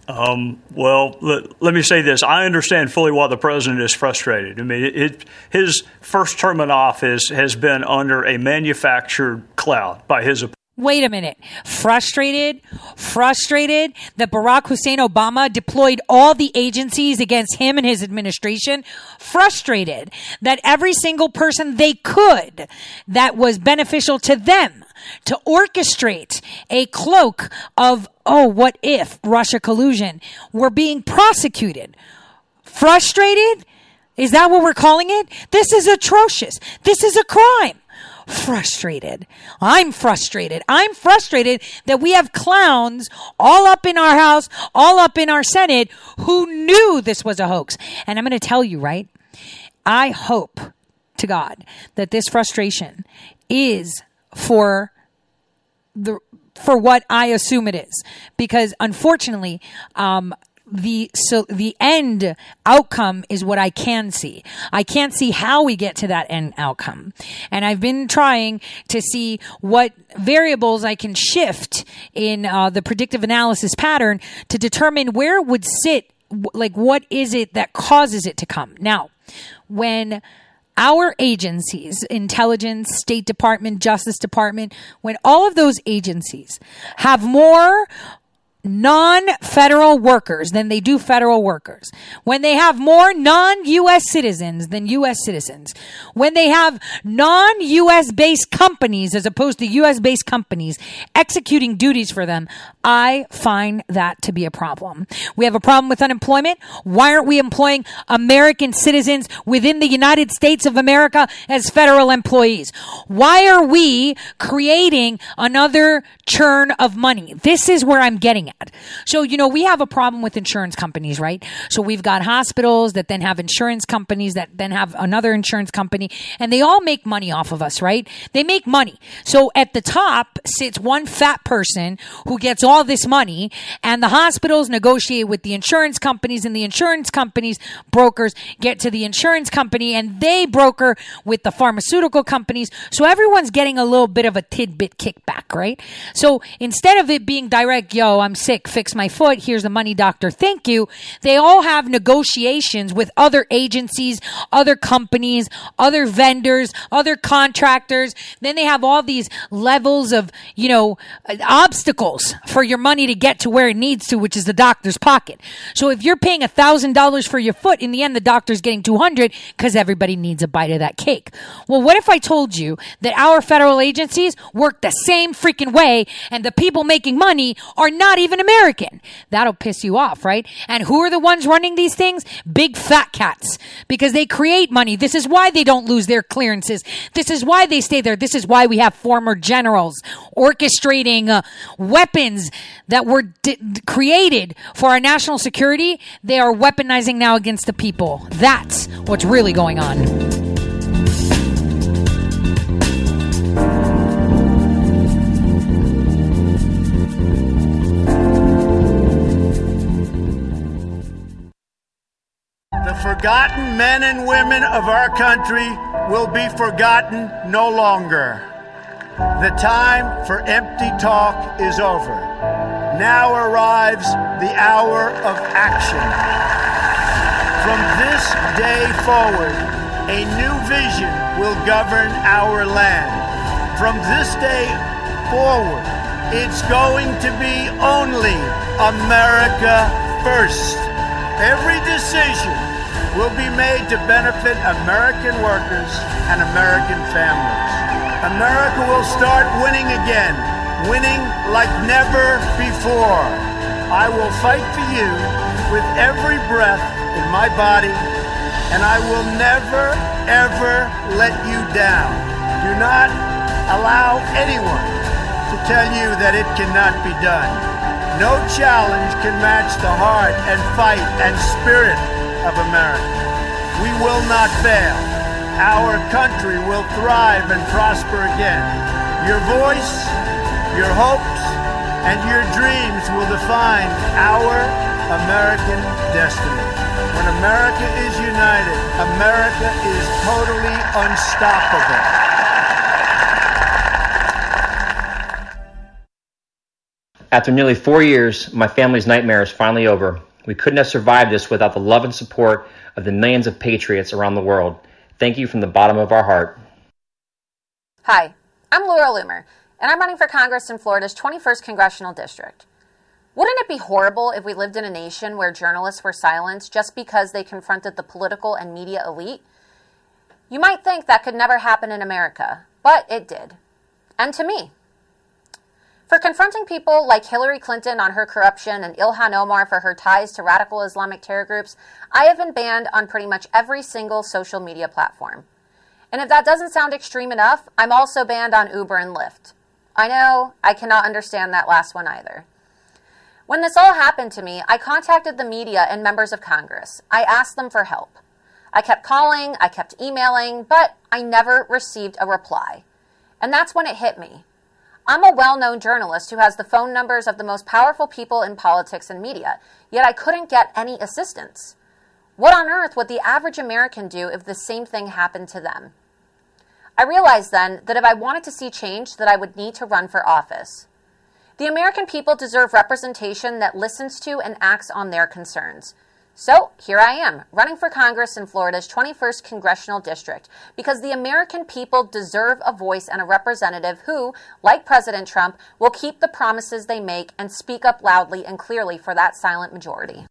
Speaker 30: Um, well, let, let me say this. I understand fully why the president is frustrated. I mean, it, it, his first term in office has been under a manufactured cloud by his opponents.
Speaker 1: Wait a minute. Frustrated? Frustrated that Barack Hussein Obama deployed all the agencies against him and his administration? Frustrated that every single person they could that was beneficial to them to orchestrate a cloak of, oh, what if Russia collusion were being prosecuted? Frustrated? Is that what we're calling it? This is atrocious. This is a crime frustrated. I'm frustrated. I'm frustrated that we have clowns all up in our house, all up in our Senate who knew this was a hoax. And I'm going to tell you, right? I hope to God that this frustration is for the for what I assume it is because unfortunately um the so the end outcome is what I can see. I can't see how we get to that end outcome. And I've been trying to see what variables I can shift in uh, the predictive analysis pattern to determine where it would sit like what is it that causes it to come. Now, when our agencies, intelligence, State Department, Justice Department, when all of those agencies have more non-federal workers than they do federal workers. When they have more non-US citizens than US citizens. When they have non-US based companies as opposed to US based companies executing duties for them, I find that to be a problem. We have a problem with unemployment. Why aren't we employing American citizens within the United States of America as federal employees? Why are we creating another churn of money? This is where I'm getting at. So, you know, we have a problem with insurance companies, right? So we've got hospitals that then have insurance companies that then have another insurance company and they all make money off of us, right? They make money. So at the top sits one fat person who gets all this money and the hospitals negotiate with the insurance companies and the insurance companies brokers get to the insurance company and they broker with the pharmaceutical companies. So everyone's getting a little bit of a tidbit kickback, right? So instead of it being direct, yo, I'm sick, fix my foot, here's the money, doctor, thank you, they all have negotiations with other agencies, other companies, other vendors, other contractors. Then they have all these levels of, you know, obstacles for your money to get to where it needs to, which is the doctor's pocket. So if you're paying a thousand dollars for your foot, in the end, the doctor's getting 200 because everybody needs a bite of that cake. Well, what if I told you that our federal agencies work the same freaking way and the people making money are not even American? That'll piss you off, right? And who are the ones running these things? Big fat cats because they create money. This is why they don't lose their clearances. This is why they stay there. This is why we have former generals orchestrating uh, weapons that were d- created for our national security. They are weaponizing now against the people. That's what's really going on.
Speaker 10: Forgotten men and women of our country will be forgotten no longer. The time for empty talk is over. Now arrives the hour of action. From this day forward, a new vision will govern our land. From this day forward, it's going to be only America first. Every decision will be made to benefit American workers and American families. America will start winning again, winning like never before. I will fight for you with every breath in my body, and I will never, ever let you down. Do not allow anyone to tell you that it cannot be done. No challenge can match the heart and fight and spirit of America. We will not fail. Our country will thrive and prosper again. Your voice, your hopes, and your dreams will define our American destiny. When America is united, America is totally unstoppable.
Speaker 32: After nearly four years, my family's nightmare is finally over. We couldn't have survived this without the love and support of the millions of patriots around the world. Thank you from the bottom of our heart.
Speaker 13: Hi, I'm Laura Loomer, and I'm running for Congress in Florida's 21st Congressional District. Wouldn't it be horrible if we lived in a nation where journalists were silenced just because they confronted the political and media elite? You might think that could never happen in America, but it did. And to me. For confronting people like Hillary Clinton on her corruption and Ilhan Omar for her ties to radical Islamic terror groups, I have been banned on pretty much every single social media platform. And if that doesn't sound extreme enough, I'm also banned on Uber and Lyft. I know, I cannot understand that last one either. When this all happened to me, I contacted the media and members of Congress. I asked them for help. I kept calling, I kept emailing, but I never received a reply. And that's when it hit me. I'm a well known journalist who has the phone numbers of the most powerful people in politics and media, yet I couldn't get any assistance. What on earth would the average American do if the same thing happened to them? I realized then that if I wanted to see change, that I would need to run for office. The American people deserve representation that listens to and acts on their concerns. So here I am, running for Congress in Florida's 21st Congressional District, because the American people deserve a voice and a representative who, like President Trump, will keep the promises they make and speak up loudly and clearly for that silent majority.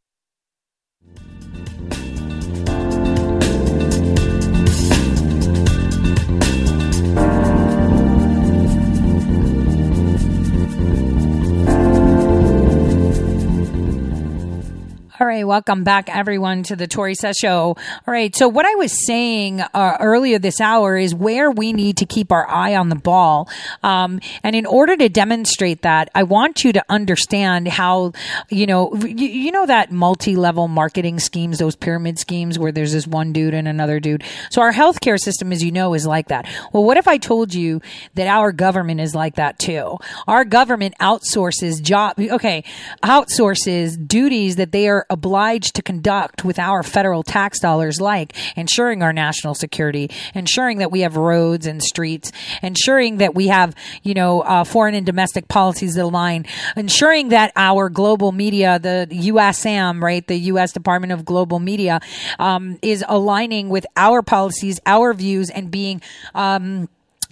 Speaker 1: All right, welcome back, everyone, to the Tore Says Show. All right, so what I was saying uh, earlier this hour is where we need to keep our eye on the ball, um, and in order to demonstrate that, I want you to understand how you know you, you know that multi-level marketing schemes, those pyramid schemes where there's this one dude and another dude. So our healthcare system, as you know, is like that. Well, what if I told you that our government is like that too? Our government outsources job, okay, outsources duties that they are obliged to conduct with our federal tax dollars, like ensuring our national security, ensuring that we have roads and streets, ensuring that we have, you know, uh, foreign and domestic policies that align, ensuring that our global media, the USAM, right, the U.S. Department of Global Media, um, is aligning with our policies, our views, and being, um,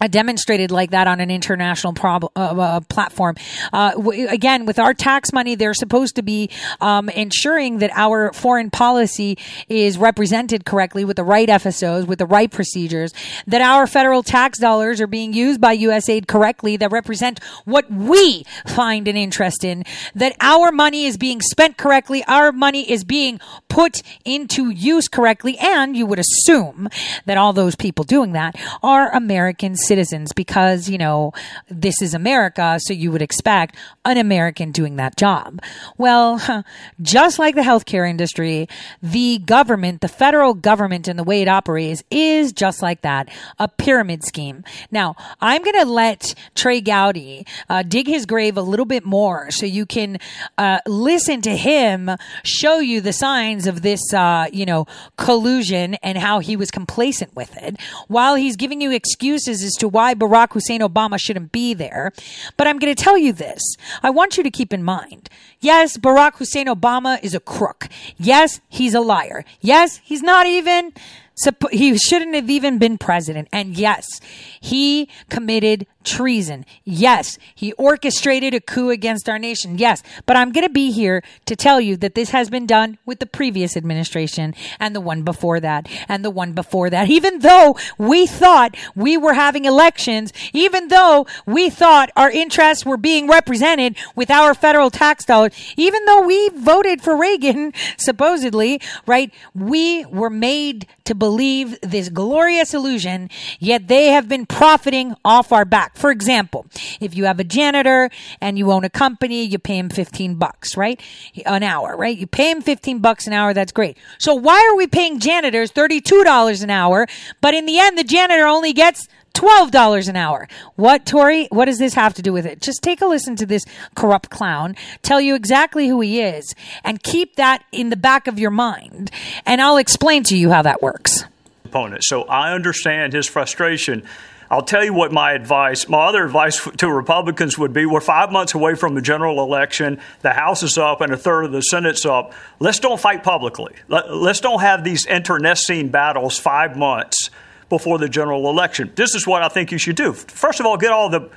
Speaker 1: demonstrated like that on an international prob- uh, uh, platform. Uh, w- again, with our tax money, they're supposed to be um, ensuring that our foreign policy is represented correctly with the right FSOs, with the right procedures, that our federal tax dollars are being used by USAID correctly, that represent what we find an interest in, that our money is being spent correctly, our money is being put into use correctly, and you would assume that all those people doing that are American citizens because, you know, this is America, so you would expect an American doing that job. Well, just like the healthcare industry, the government, the federal government and the way it operates is just like that, a pyramid scheme. Now, I'm going to let Trey Gowdy uh, dig his grave a little bit more so you can uh, listen to him show you the signs of this, uh, you know, collusion and how he was complacent with it while he's giving you excuses as to why Barack Hussein Obama shouldn't be there. But I'm going to tell you this. I want you to keep in mind. Yes, Barack Hussein Obama is a crook. Yes, he's a liar. Yes, he's not even he shouldn't have even been president. And yes, he committed treason. Yes, he orchestrated a coup against our nation. Yes, but I'm going to be here to tell you that this has been done with the previous administration and the one before that and the one before that. Even though we thought we were having elections, even though we thought our interests were being represented with our federal tax dollars, even though we voted for Reagan, supposedly, right? We were made to believe this glorious illusion, yet they have been profiting off our back. For example, if you have a janitor and you own a company, you pay him 15 bucks, right? An hour, right? You pay him 15 bucks an hour. That's great. So why are we paying janitors $32 an hour? But in the end, the janitor only gets $12 an hour. What, Tore? What does this have to do with it? Just take a listen to this corrupt clown, tell you exactly who he is, and keep that in the back of your mind. And I'll explain to you how that works.
Speaker 30: Opponent. So I understand his frustration. I'll tell you what my advice, my other advice to Republicans would be we're five months away from the general election. The House is up and a third of the Senate's up. Let's don't fight publicly. Let, us don't have these internecine battles five months before the general election. This is what I think you should do. First of all, get all the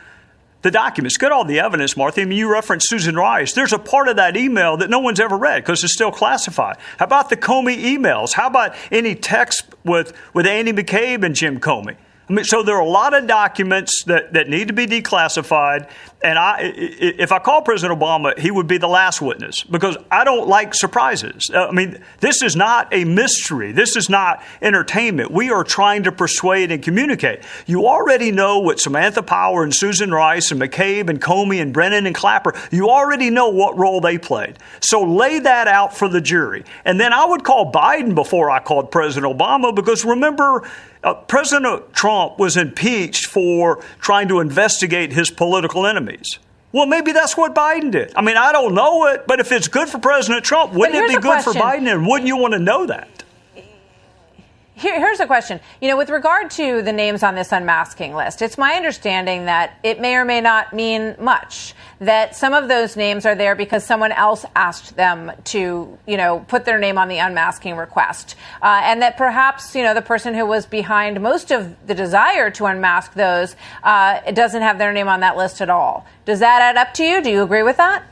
Speaker 30: the documents, get all the evidence, Martha. I mean, you referenced Susan Rice. There's a part of that email that no one's ever read because it's still classified. How about the Comey emails? How about any text with, with Andy McCabe and Jim Comey? I mean, so there are a lot of documents that, that need to be declassified. And I, if I call President Obama, he would be the last witness because I don't like surprises. Uh, I mean, this is not a mystery. This is not entertainment. We are trying to persuade and communicate. You already know what Samantha Power and Susan Rice and McCabe and Comey and Brennan and Clapper, you already know what role they played. So lay that out for the jury. And then I would call Biden before I called President Obama because remember, uh, President Trump was impeached for trying to investigate his political enemies. Well, maybe that's what Biden did. I mean, I don't know it, but if it's good for President Trump, wouldn't it be good question. for Biden? And wouldn't you want to know that?
Speaker 29: Here, here's a question. You know, with regard to the names on this unmasking list, it's my understanding that it may or may not mean much. That some of those names are there because someone else asked them to, you know, put their name on the unmasking request, uh, and that perhaps, you know, the person who was behind most of the desire to unmask those uh, doesn't have their name on that list at all. Does that add up to you? Do you agree with that?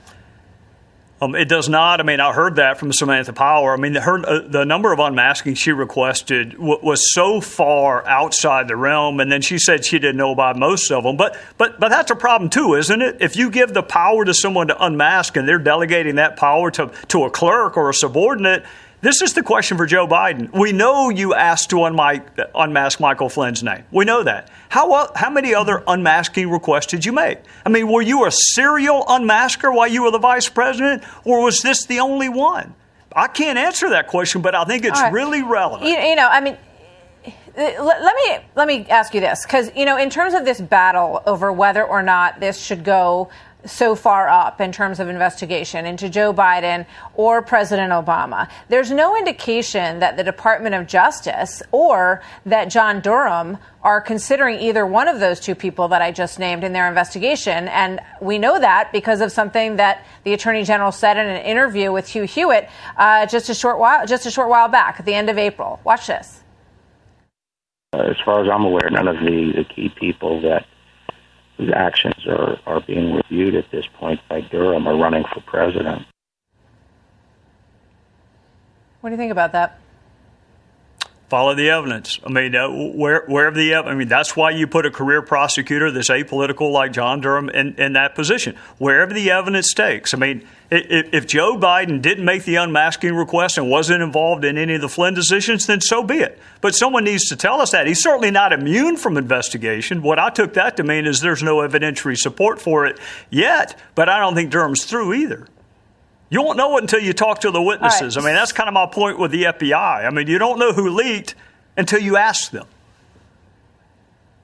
Speaker 30: Um, it does not. I mean, I heard that from Samantha Power. I mean, the, her, uh, the number of unmasking she requested w- was so far outside the realm, and then she said she didn't know about most of them. But but but that's a problem too, isn't it? If you give the power to someone to unmask, and they're delegating that power to to a clerk or a subordinate, this is the question for Joe Biden. We know you asked to unmask Michael Flynn's name. We know that. How, how many other unmasking requests did you make? I mean, were you a serial unmasker while you were the vice president, or was this the only one? I can't answer that question, but I think it's right. really relevant.
Speaker 29: You, you know, I mean, uh, let me let me ask you this because you know in terms of this battle over whether or not this should go so far up in terms of investigation into Joe Biden or President Obama. There's no indication that the Department of Justice or that John Durham are considering either one of those two people that I just named in their investigation. And we know that because of something that the Attorney General said in an interview with Hugh Hewitt uh, just a short while just a short while back at the end of April. Watch this.
Speaker 33: Uh, as far as I'm aware, none of the, the key people that whose actions are, are being reviewed at this point by Durham are running for president.
Speaker 29: What do you think about that?
Speaker 30: Follow the evidence. I mean, uh, where wherever the I mean, that's why you put a career prosecutor that's apolitical like John Durham in, in that position. Wherever the evidence takes. I mean, if, if Joe Biden didn't make the unmasking request and wasn't involved in any of the Flynn decisions, then so be it. But someone needs to tell us that. He's certainly not immune from investigation. What I took that to mean is there's no evidentiary support for it yet, but I don't think Durham's through either. You won't know it until you talk to the witnesses. Right. I mean, that's kind of my point with the FBI. I mean, you don't know who leaked until you ask them.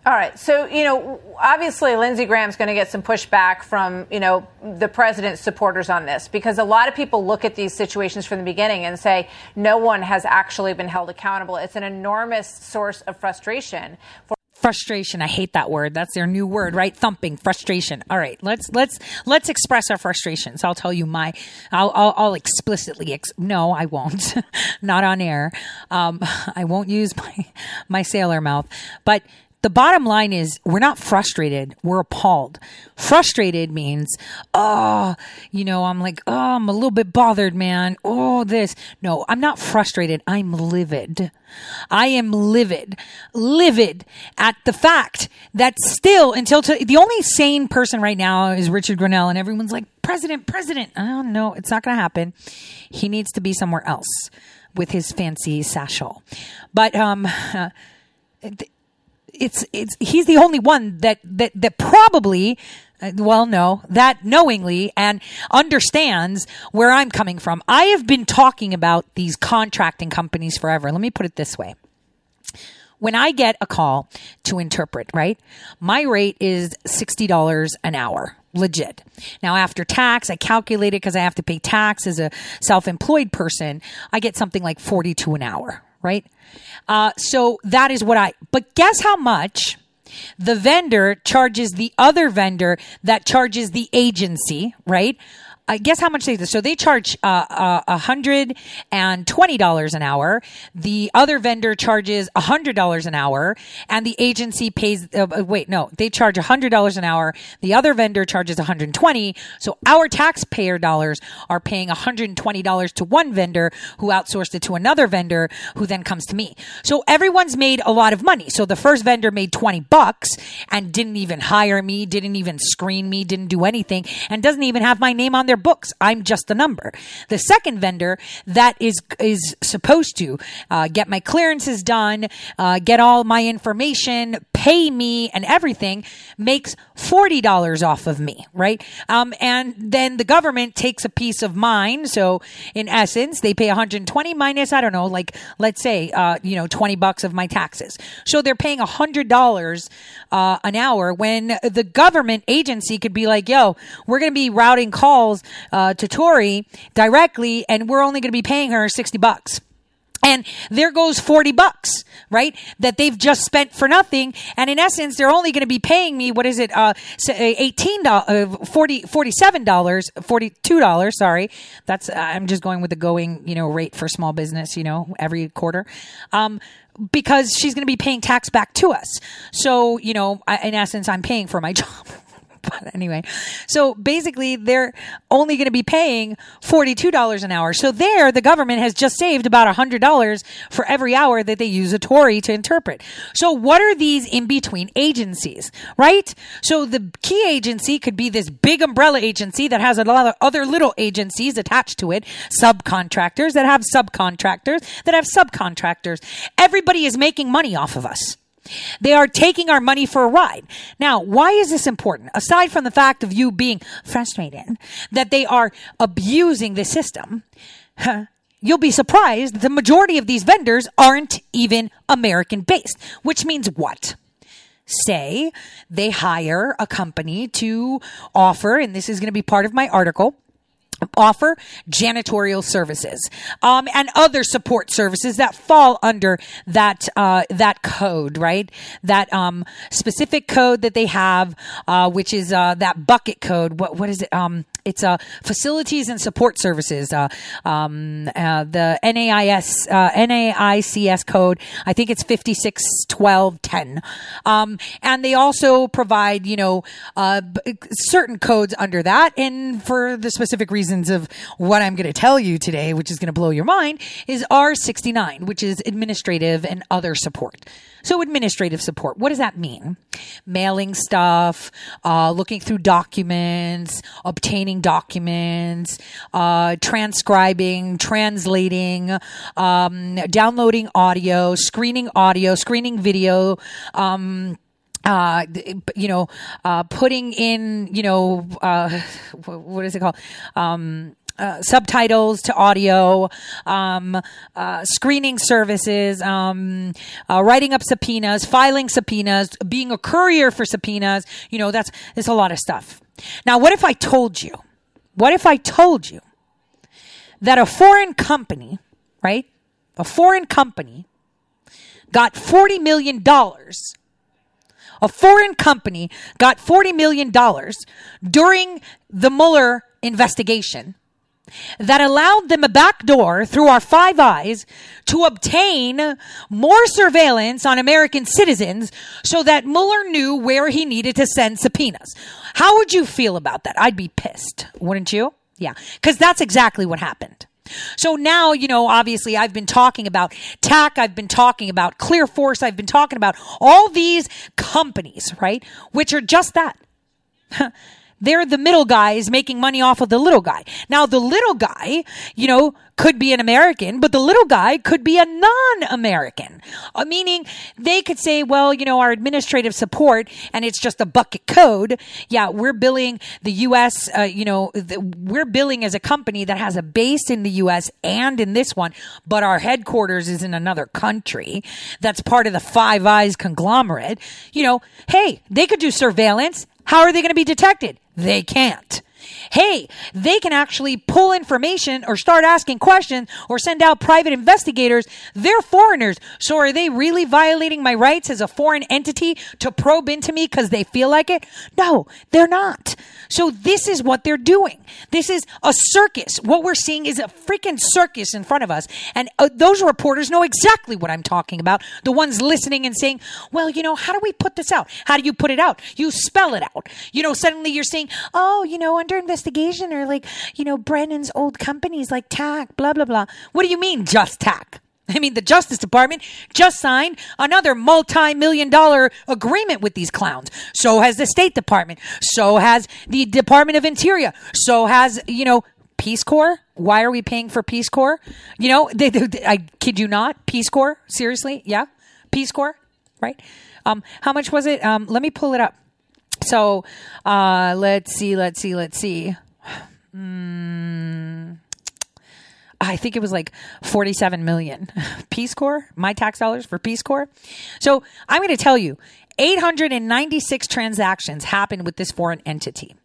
Speaker 29: All right. So, you know, obviously Lindsey Graham's going to get some pushback from, you know, the president's supporters on this because a lot of people look at these situations from the beginning and say no one has actually been held accountable. It's an enormous source of frustration for
Speaker 1: frustration. I hate that word. That's their new word right? Thumping frustration. All right let's let's let's express our frustrations. I'll tell you my i'll i'll, I'll explicitly ex- no i won't. Not on air. Um, i won't use my my sailor mouth. But the bottom line is we're not frustrated. We're appalled. Frustrated means, oh, you know, I'm like, oh, I'm a little bit bothered, man. Oh, this. No, I'm not frustrated. I'm livid. I am livid, livid at the fact that still until to, the only sane person right now is Richard Grenell and everyone's like, president, president. Don't know. It's not going to happen. He needs to be somewhere else with his fancy satchel. But, um, uh, it's it's he's the only one that that that probably uh, well no that knowingly and understands where I'm coming from. I have been talking about these contracting companies forever. Let me put it this way. When I get a call to interpret, right? My rate is $60 an hour legit. Now, after tax, I calculate it because I have to pay tax as a self employed person. I get something like 42 an hour, right? Uh, so that is what I, but guess how much the vendor charges the other vendor that charges the agency, right? I guess how much they do. so they charge uh, uh, a hundred and twenty dollars an hour. The other vendor charges a hundred dollars an hour, and the agency pays. Uh, uh wait, no, they charge a hundred dollars an hour. The other vendor charges one hundred and twenty. So our taxpayer dollars are paying one hundred and twenty dollars to one vendor who outsourced it to another vendor who then comes to me. So everyone's made a lot of money. So the first vendor made twenty bucks and didn't even hire me, didn't even screen me, didn't do anything, and doesn't even have my name on their their books. I'm just a number. The second vendor that is is supposed to uh, get my clearances done, uh, get all my information, pay me, and everything makes forty dollars off of me, right? Um, and then the government takes a piece of mine. So in essence, they pay 120 minus I don't know, like let's say uh, you know 20 bucks of my taxes. So they're paying hundred dollars uh, an hour when the government agency could be like, "Yo, we're going to be routing calls uh, to Tore directly, and we're only going to be paying her 60 bucks. And there goes 40 bucks, right? That they've just spent for nothing. And in essence, they're only going to be paying me, what is it? Uh, $18, uh, 40, $47, $42, sorry. That's, uh, I'm just going with the going, you know, rate for small business, you know, every quarter. Um, because she's going to be paying tax back to us. So, you know, in essence, I'm paying for my job. but anyway, so basically they're only going to be paying $42 an hour. So there, the government has just saved about $100 for every hour that they use a Tore to interpret. So what are these in between agencies, right? So the key agency could be this big umbrella agency that has a lot of other little agencies attached to it, subcontractors that have subcontractors that have subcontractors. Everybody is making money off of us. They are taking our money for a ride. Now, why is this important? Aside from the fact of you being frustrated that they are abusing the system, you'll be surprised the majority of these vendors aren't even American based, which means what? Say they hire a company to offer, and this is going to be part of my article offer janitorial services um, and other support services that fall under that uh, that code right? That um, specific code that they have uh, which is uh, that bucket code. What what is it? Um, It's uh, facilities and support services. Uh, um, uh, the NAIS uh, NAICS code. I think it's fifty six twelve ten. Um, and they also provide you know uh, certain codes under that. And for the specific reasons of what I'm going to tell you today, which is going to blow your mind, is R sixty nine, which is administrative and other support. So administrative support, what does that mean? Mailing stuff, uh, looking through documents, obtaining documents, uh, transcribing, translating, um, downloading audio, screening audio, screening video, um, uh, you know, uh, putting in, you know, uh, what is it called? Um, uh, subtitles to audio, um, uh, screening services, um, uh, writing up subpoenas, filing subpoenas, being a courier for subpoenas. You know, that's, that's a lot of stuff. Now, what if I told you, what if I told you that a foreign company, right? A foreign company got $40 million. A foreign company got $40 million during the Mueller investigation that allowed them a back door through our five eyes to obtain more surveillance on American citizens so that Mueller knew where he needed to send subpoenas. How would you feel about that? I'd be pissed, wouldn't you? Yeah, because that's exactly what happened. So now, you know, obviously I've been talking about TAC, I've been talking about Clear Force, I've been talking about all these companies, right? Which are just that. They're the middle guys making money off of the little guy. Now, the little guy, you know, could be an American, but the little guy could be a non-American. Uh, meaning they could say, well, you know, our administrative support and it's just a bucket code. Yeah, we're billing the U.S., uh, you know, the, we're billing as a company that has a base in the U.S. and in this one, but our headquarters is in another country that's part of the Five Eyes conglomerate. You know, hey, they could do surveillance. How are they going to be detected? They can't. Hey, they can actually pull information or start asking questions or send out private investigators. They're foreigners. So are they really violating my rights as a foreign entity to probe into me because they feel like it? No, they're not. So this is what they're doing. This is a circus. What we're seeing is a freaking circus in front of us. And uh, those reporters know exactly what I'm talking about. The ones listening and saying, well, you know, how do we put this out? How do you put it out? You spell it out. You know, suddenly you're saying, oh, you know, under investigation or like, you know, Brennan's old companies like TAC, blah, blah, blah. What do you mean just TAC? I mean, the Justice Department just signed another multi-million dollar agreement with these clowns. So has the State Department. So has the Department of Interior. So has, you know, Peace Corps. Why are we paying for Peace Corps? You know, they, they, they, I kid you not. Peace Corps. Seriously. Yeah. Peace Corps. Right. Um, how much was it? Um, let me pull it up. So, uh, let's see, let's see, let's see. Hmm. I think it was like 47 million. Peace Corps, my tax dollars for Peace Corps. So I'm going to tell you 896 transactions happened with this foreign entity.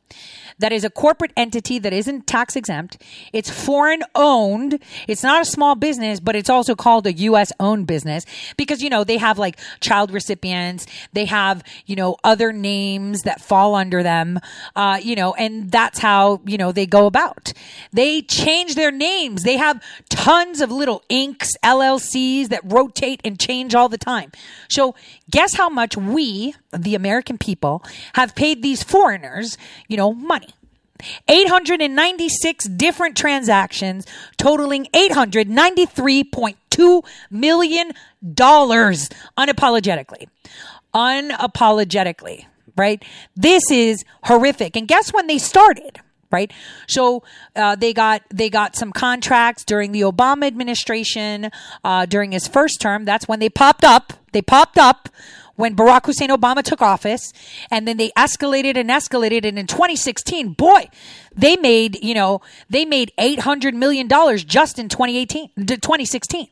Speaker 1: That is a corporate entity that isn't tax exempt. It's foreign owned. It's not a small business, but it's also called a U.S. owned business because, you know, they have like child recipients. They have, you know, other names that fall under them, uh, you know, and that's how, you know, they go about. They change their names. They have tons of little inks, LLCs that rotate and change all the time. So guess how much we, the American people, have paid these foreigners, you know, money. 896 different transactions totaling $893.2 million unapologetically. Unapologetically, right? This is horrific. And guess when they started? Right? So uh, they got they got some contracts during the Obama administration uh, during his first term. That's when they popped up. They popped up when Barack Hussein Obama took office, and then they escalated and escalated. And in 2016, boy, they made you know they made 800 million dollars just in 2018 2016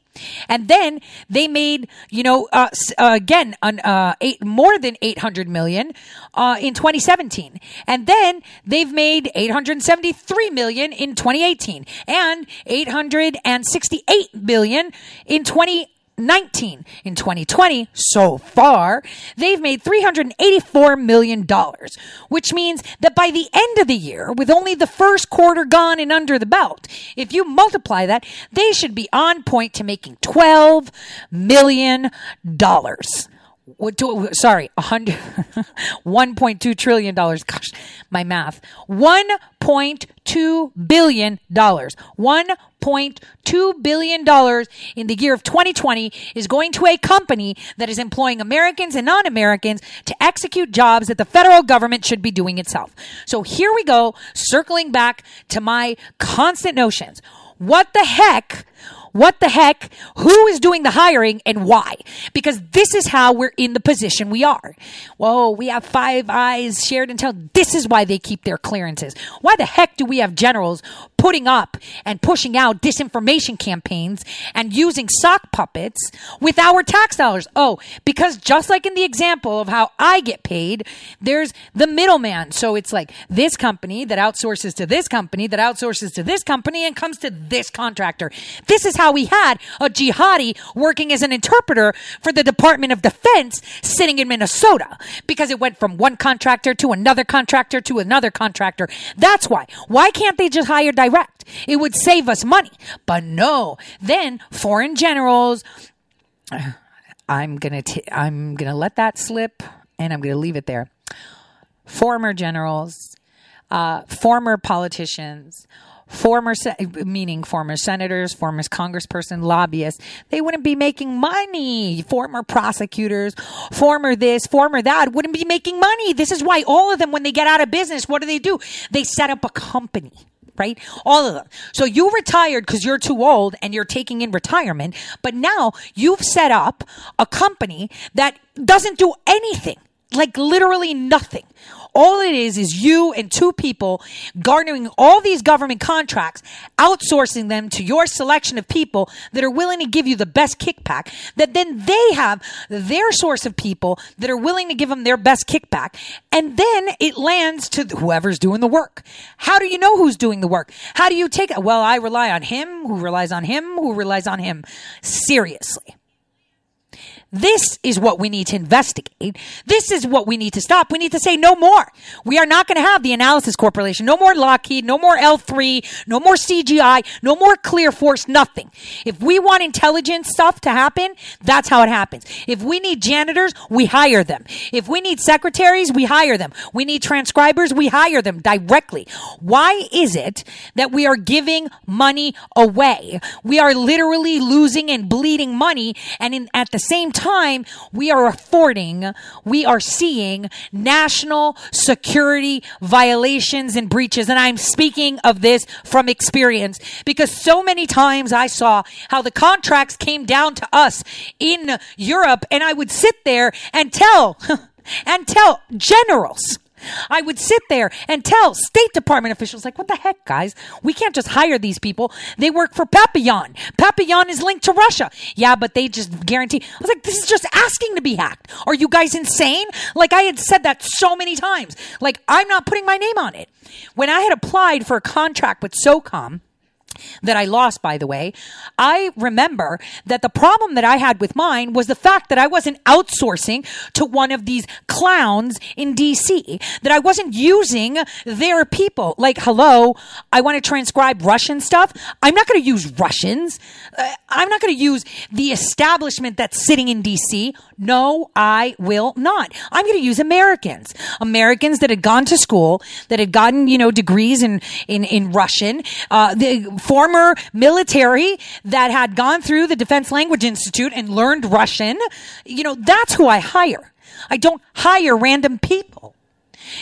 Speaker 1: and then they made you know uh, uh, again uh, eight, more than 800 million uh, in 2017 and then they've made 873 million in 2018 and 868 million in 20 19. In 2020, so far, they've made $384 million, which means that by the end of the year, with only the first quarter gone and under the belt, if you multiply that, they should be on point to making $12 million. Sorry, a hundred, one point two trillion dollars. Gosh, my math. One point two billion dollars. One point two billion dollars in the year of 2020 is going to a company that is employing Americans and non-Americans to execute jobs that the federal government should be doing itself. So here we go, circling back to my constant notions. What the heck? What the heck? Who is doing the hiring and why? Because this is how we're in the position we are. Whoa, we have five eyes shared intel. This is why they keep their clearances. Why the heck do we have generals putting up and pushing out disinformation campaigns and using sock puppets with our tax dollars? Oh, because just like in the example of how I get paid, there's the middleman. So it's like this company that outsources to this company that outsources to this company and comes to this contractor. This is how we had a jihadi working as an interpreter for the Department of Defense sitting in Minnesota because it went from one contractor to another contractor to another contractor. That's why. Why can't they just hire direct? It would save us money. But no, then foreign generals, I'm to, I'm to let that slip and I'm to leave it there. Former generals, uh, former politicians, former meaning former senators, former congressperson, lobbyists, they wouldn't be making money. Former prosecutors, former this, former that wouldn't be making money. This is why all of them, when they get out of business, what do they do? They set up a company. Right? All of them. So you retired because you're too old and you're taking in retirement, but now you've set up a company that doesn't do anything like literally nothing. All it is is you and two people garnering all these government contracts, outsourcing them to your selection of people that are willing to give you the best kickback, that then they have their source of people that are willing to give them their best kickback. And then it lands to whoever's doing the work. How do you know who's doing the work? How do you take it? Well, I rely on him, who relies on him, who relies on him. Seriously. This is what we need to investigate. This is what we need to stop. We need to say no more. We are not going to have the analysis corporation. No more Lockheed. No more L3. No more CGI. No more Clear Force. Nothing. If we want intelligence stuff to happen, that's how it happens. If we need janitors, we hire them. If we need secretaries, we hire them. We need transcribers, we hire them directly. Why is it that we are giving money away? We are literally losing and bleeding money and in, at the same time, we are affording, we are seeing national security violations and breaches. And I'm speaking of this from experience because so many times I saw how the contracts came down to us in Europe and I would sit there and tell, and tell generals, I would sit there and tell State Department officials, like, what the heck, guys? We can't just hire these people. They work for Papillon. Papillon is linked to Russia. Yeah, but they just guarantee. I was like, this is just asking to be hacked. Are you guys insane? Like, I had said that so many times. Like, I'm not putting my name on it. When I had applied for a contract with SOCOM, that I lost, by the way, I remember that the problem that I had with mine was the fact that I wasn't outsourcing to one of these clowns in DC, that I wasn't using their people. Like, hello, I want to transcribe Russian stuff. I'm not going to use Russians. Uh, I'm not going to use the establishment that's sitting in DC. No, I will not. I'm going to use Americans, Americans that had gone to school, that had gotten, you know, degrees in, in, in Russian, uh, the former military that had gone through the Defense Language Institute and learned Russian. You know, that's who I hire. I don't hire random people.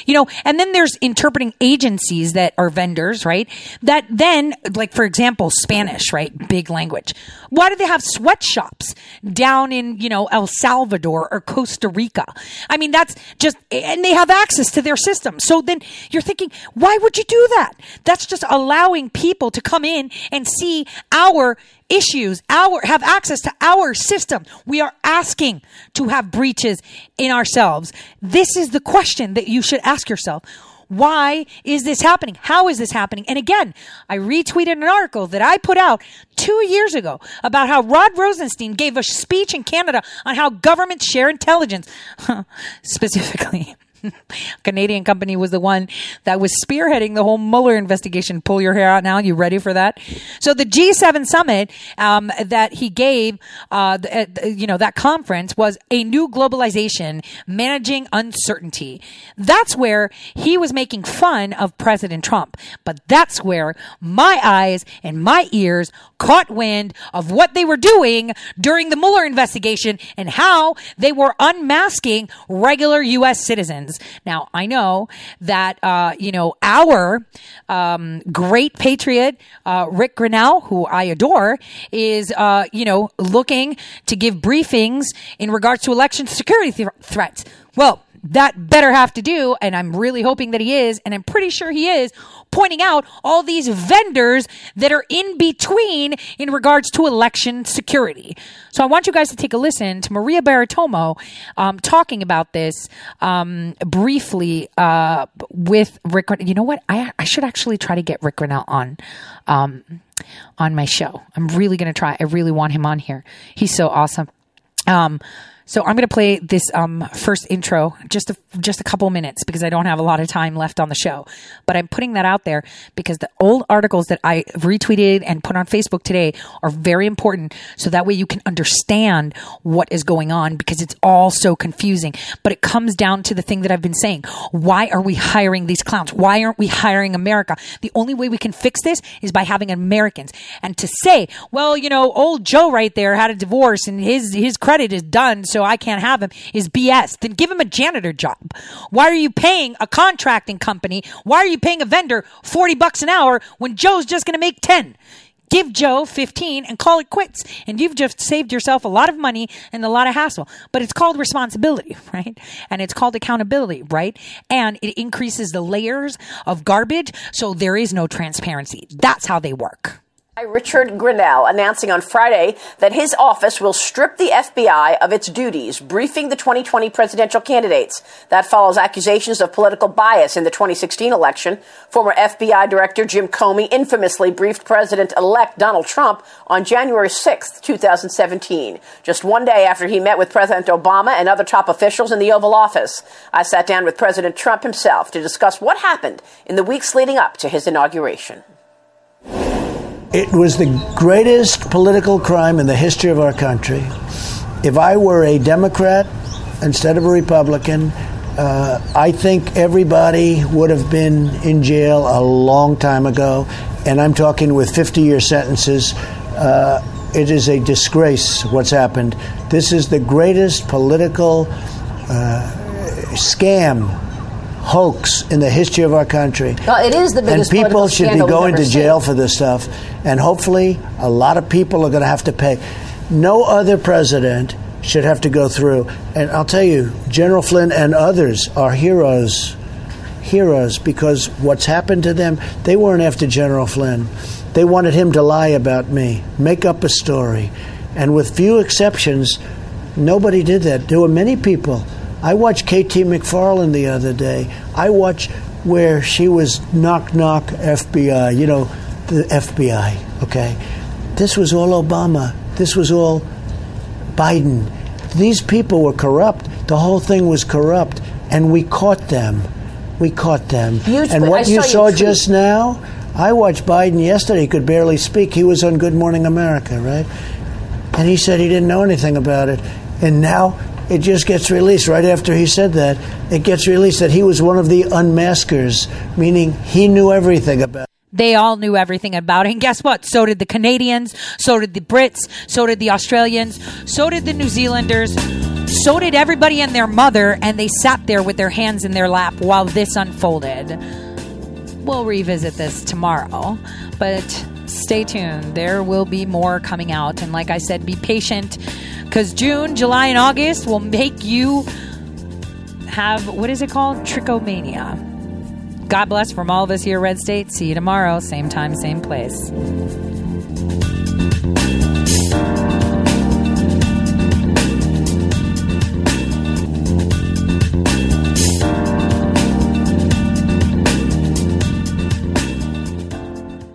Speaker 1: You know, and then there's interpreting agencies that are vendors, right? That then, like, for example, Spanish, right? Big language. Why do they have sweatshops down in, you know, El Salvador or Costa Rica? I mean, that's just, and they have access to their system. So then you're thinking, why would you do that? That's just allowing people to come in and see our issues, our have access to our system. We are asking to have breaches in ourselves. This is the question that you should ask yourself. Why is this happening? How is this happening? And again, I retweeted an article that I put out two years ago about how Rod Rosenstein gave a speech in Canada on how governments share intelligence, specifically. Canadian company was the one that was spearheading the whole Mueller investigation. Pull your hair out now. You ready for that? So the G7 summit um, that he gave, uh, the, uh, you know, that conference was a new globalization, managing uncertainty. That's where he was making fun of President Trump. But that's where my eyes and my ears caught wind of what they were doing during the Mueller investigation and how they were unmasking regular U.S. citizens. Now, I know that, uh, you know, our um, great patriot, uh, Rick Grenell, who I adore, is, uh, you know, looking to give briefings in regards to election security th- threats. Well, that better have to do, and I'm really hoping that he is, and I'm pretty sure he is, pointing out all these vendors that are in between in regards to election security. So I want you guys to take a listen to Maria Bartiromo um, talking about this um, briefly uh, with Rick. You know what? I, I should actually try to get Rick Grenell on. Um, on my show. I'm really going to try. I really want him on here. He's so awesome. Um, so I'm going to play this um, first intro just a, just a couple minutes because I don't have a lot of time left on the show. But I'm putting that out there because the old articles that I retweeted and put on Facebook today are very important. So that way you can understand what is going on because it's all so confusing. But it comes down to the thing that I've been saying. Why are we hiring these clowns? Why aren't we hiring America? The only way we can fix this is by having Americans. And to say, well, you know, old Joe right there had a divorce and his his credit is done. So so I can't have him is BS. Then give him a janitor job. Why are you paying a contracting company? Why are you paying a vendor 40 bucks an hour when Joe's just going to make 10? Give Joe 15 and call it quits. And you've just saved yourself a lot of money and a lot of hassle. But it's called responsibility, right? And it's called accountability, right? And it increases the layers of garbage. So there is no transparency. That's how they work.
Speaker 34: Richard Grenell announcing on Friday that his office will strip the FBI of its duties, briefing the 2020 presidential candidates. That follows accusations of political bias in the 2016 election. Former FBI Director Jim Comey infamously briefed President elect Donald Trump on January 6, 2017, just one day after he met with President Obama and other top officials in the Oval Office. I sat down with President Trump himself to discuss what happened in the weeks leading up to his inauguration.
Speaker 35: It was the greatest political crime in the history of our country. If I were a Democrat instead of a Republican, uh, I think everybody would have been in jail a long time ago, and I'm talking with 50 year sentences. Uh, it is a disgrace what's happened. This is the greatest political uh, scam hoax in the history of our country.
Speaker 34: Well, it is the biggest
Speaker 35: And people should be going to jail for this stuff. And hopefully, a lot of people are going to have to pay. No other president should have to go through. And I'll tell you, General Flynn and others are heroes. Heroes because what's happened to them, they weren't after General Flynn. They wanted him to lie about me, make up a story. And with few exceptions, nobody did that. There were many people I watched KT McFarland the other day. I watched where she was knock knock FBI, you know, the FBI, okay? This was all Obama. This was all Biden. These people were corrupt. The whole thing was corrupt, and we caught them. We caught them.
Speaker 34: You-
Speaker 35: and what
Speaker 34: saw
Speaker 35: you saw
Speaker 34: tweet.
Speaker 35: just now, I watched Biden yesterday. He could barely speak. He was on Good Morning America, right? And he said he didn't know anything about it. And now it just gets released right after he said that. It gets released that he was one of the unmaskers, meaning he knew everything about.
Speaker 1: They all knew everything about it. And guess what? So did the Canadians, so did the Brits, so did the Australians, so did the New Zealanders, so did everybody and their mother, and they sat there with their hands in their lap while this unfolded. We'll revisit this tomorrow, but stay tuned. There will be more coming out. And like I said, be patient because June, July, and August will make you have what is it called? Trichomania. God bless from all of us here, Red State. See you tomorrow, same time, same place.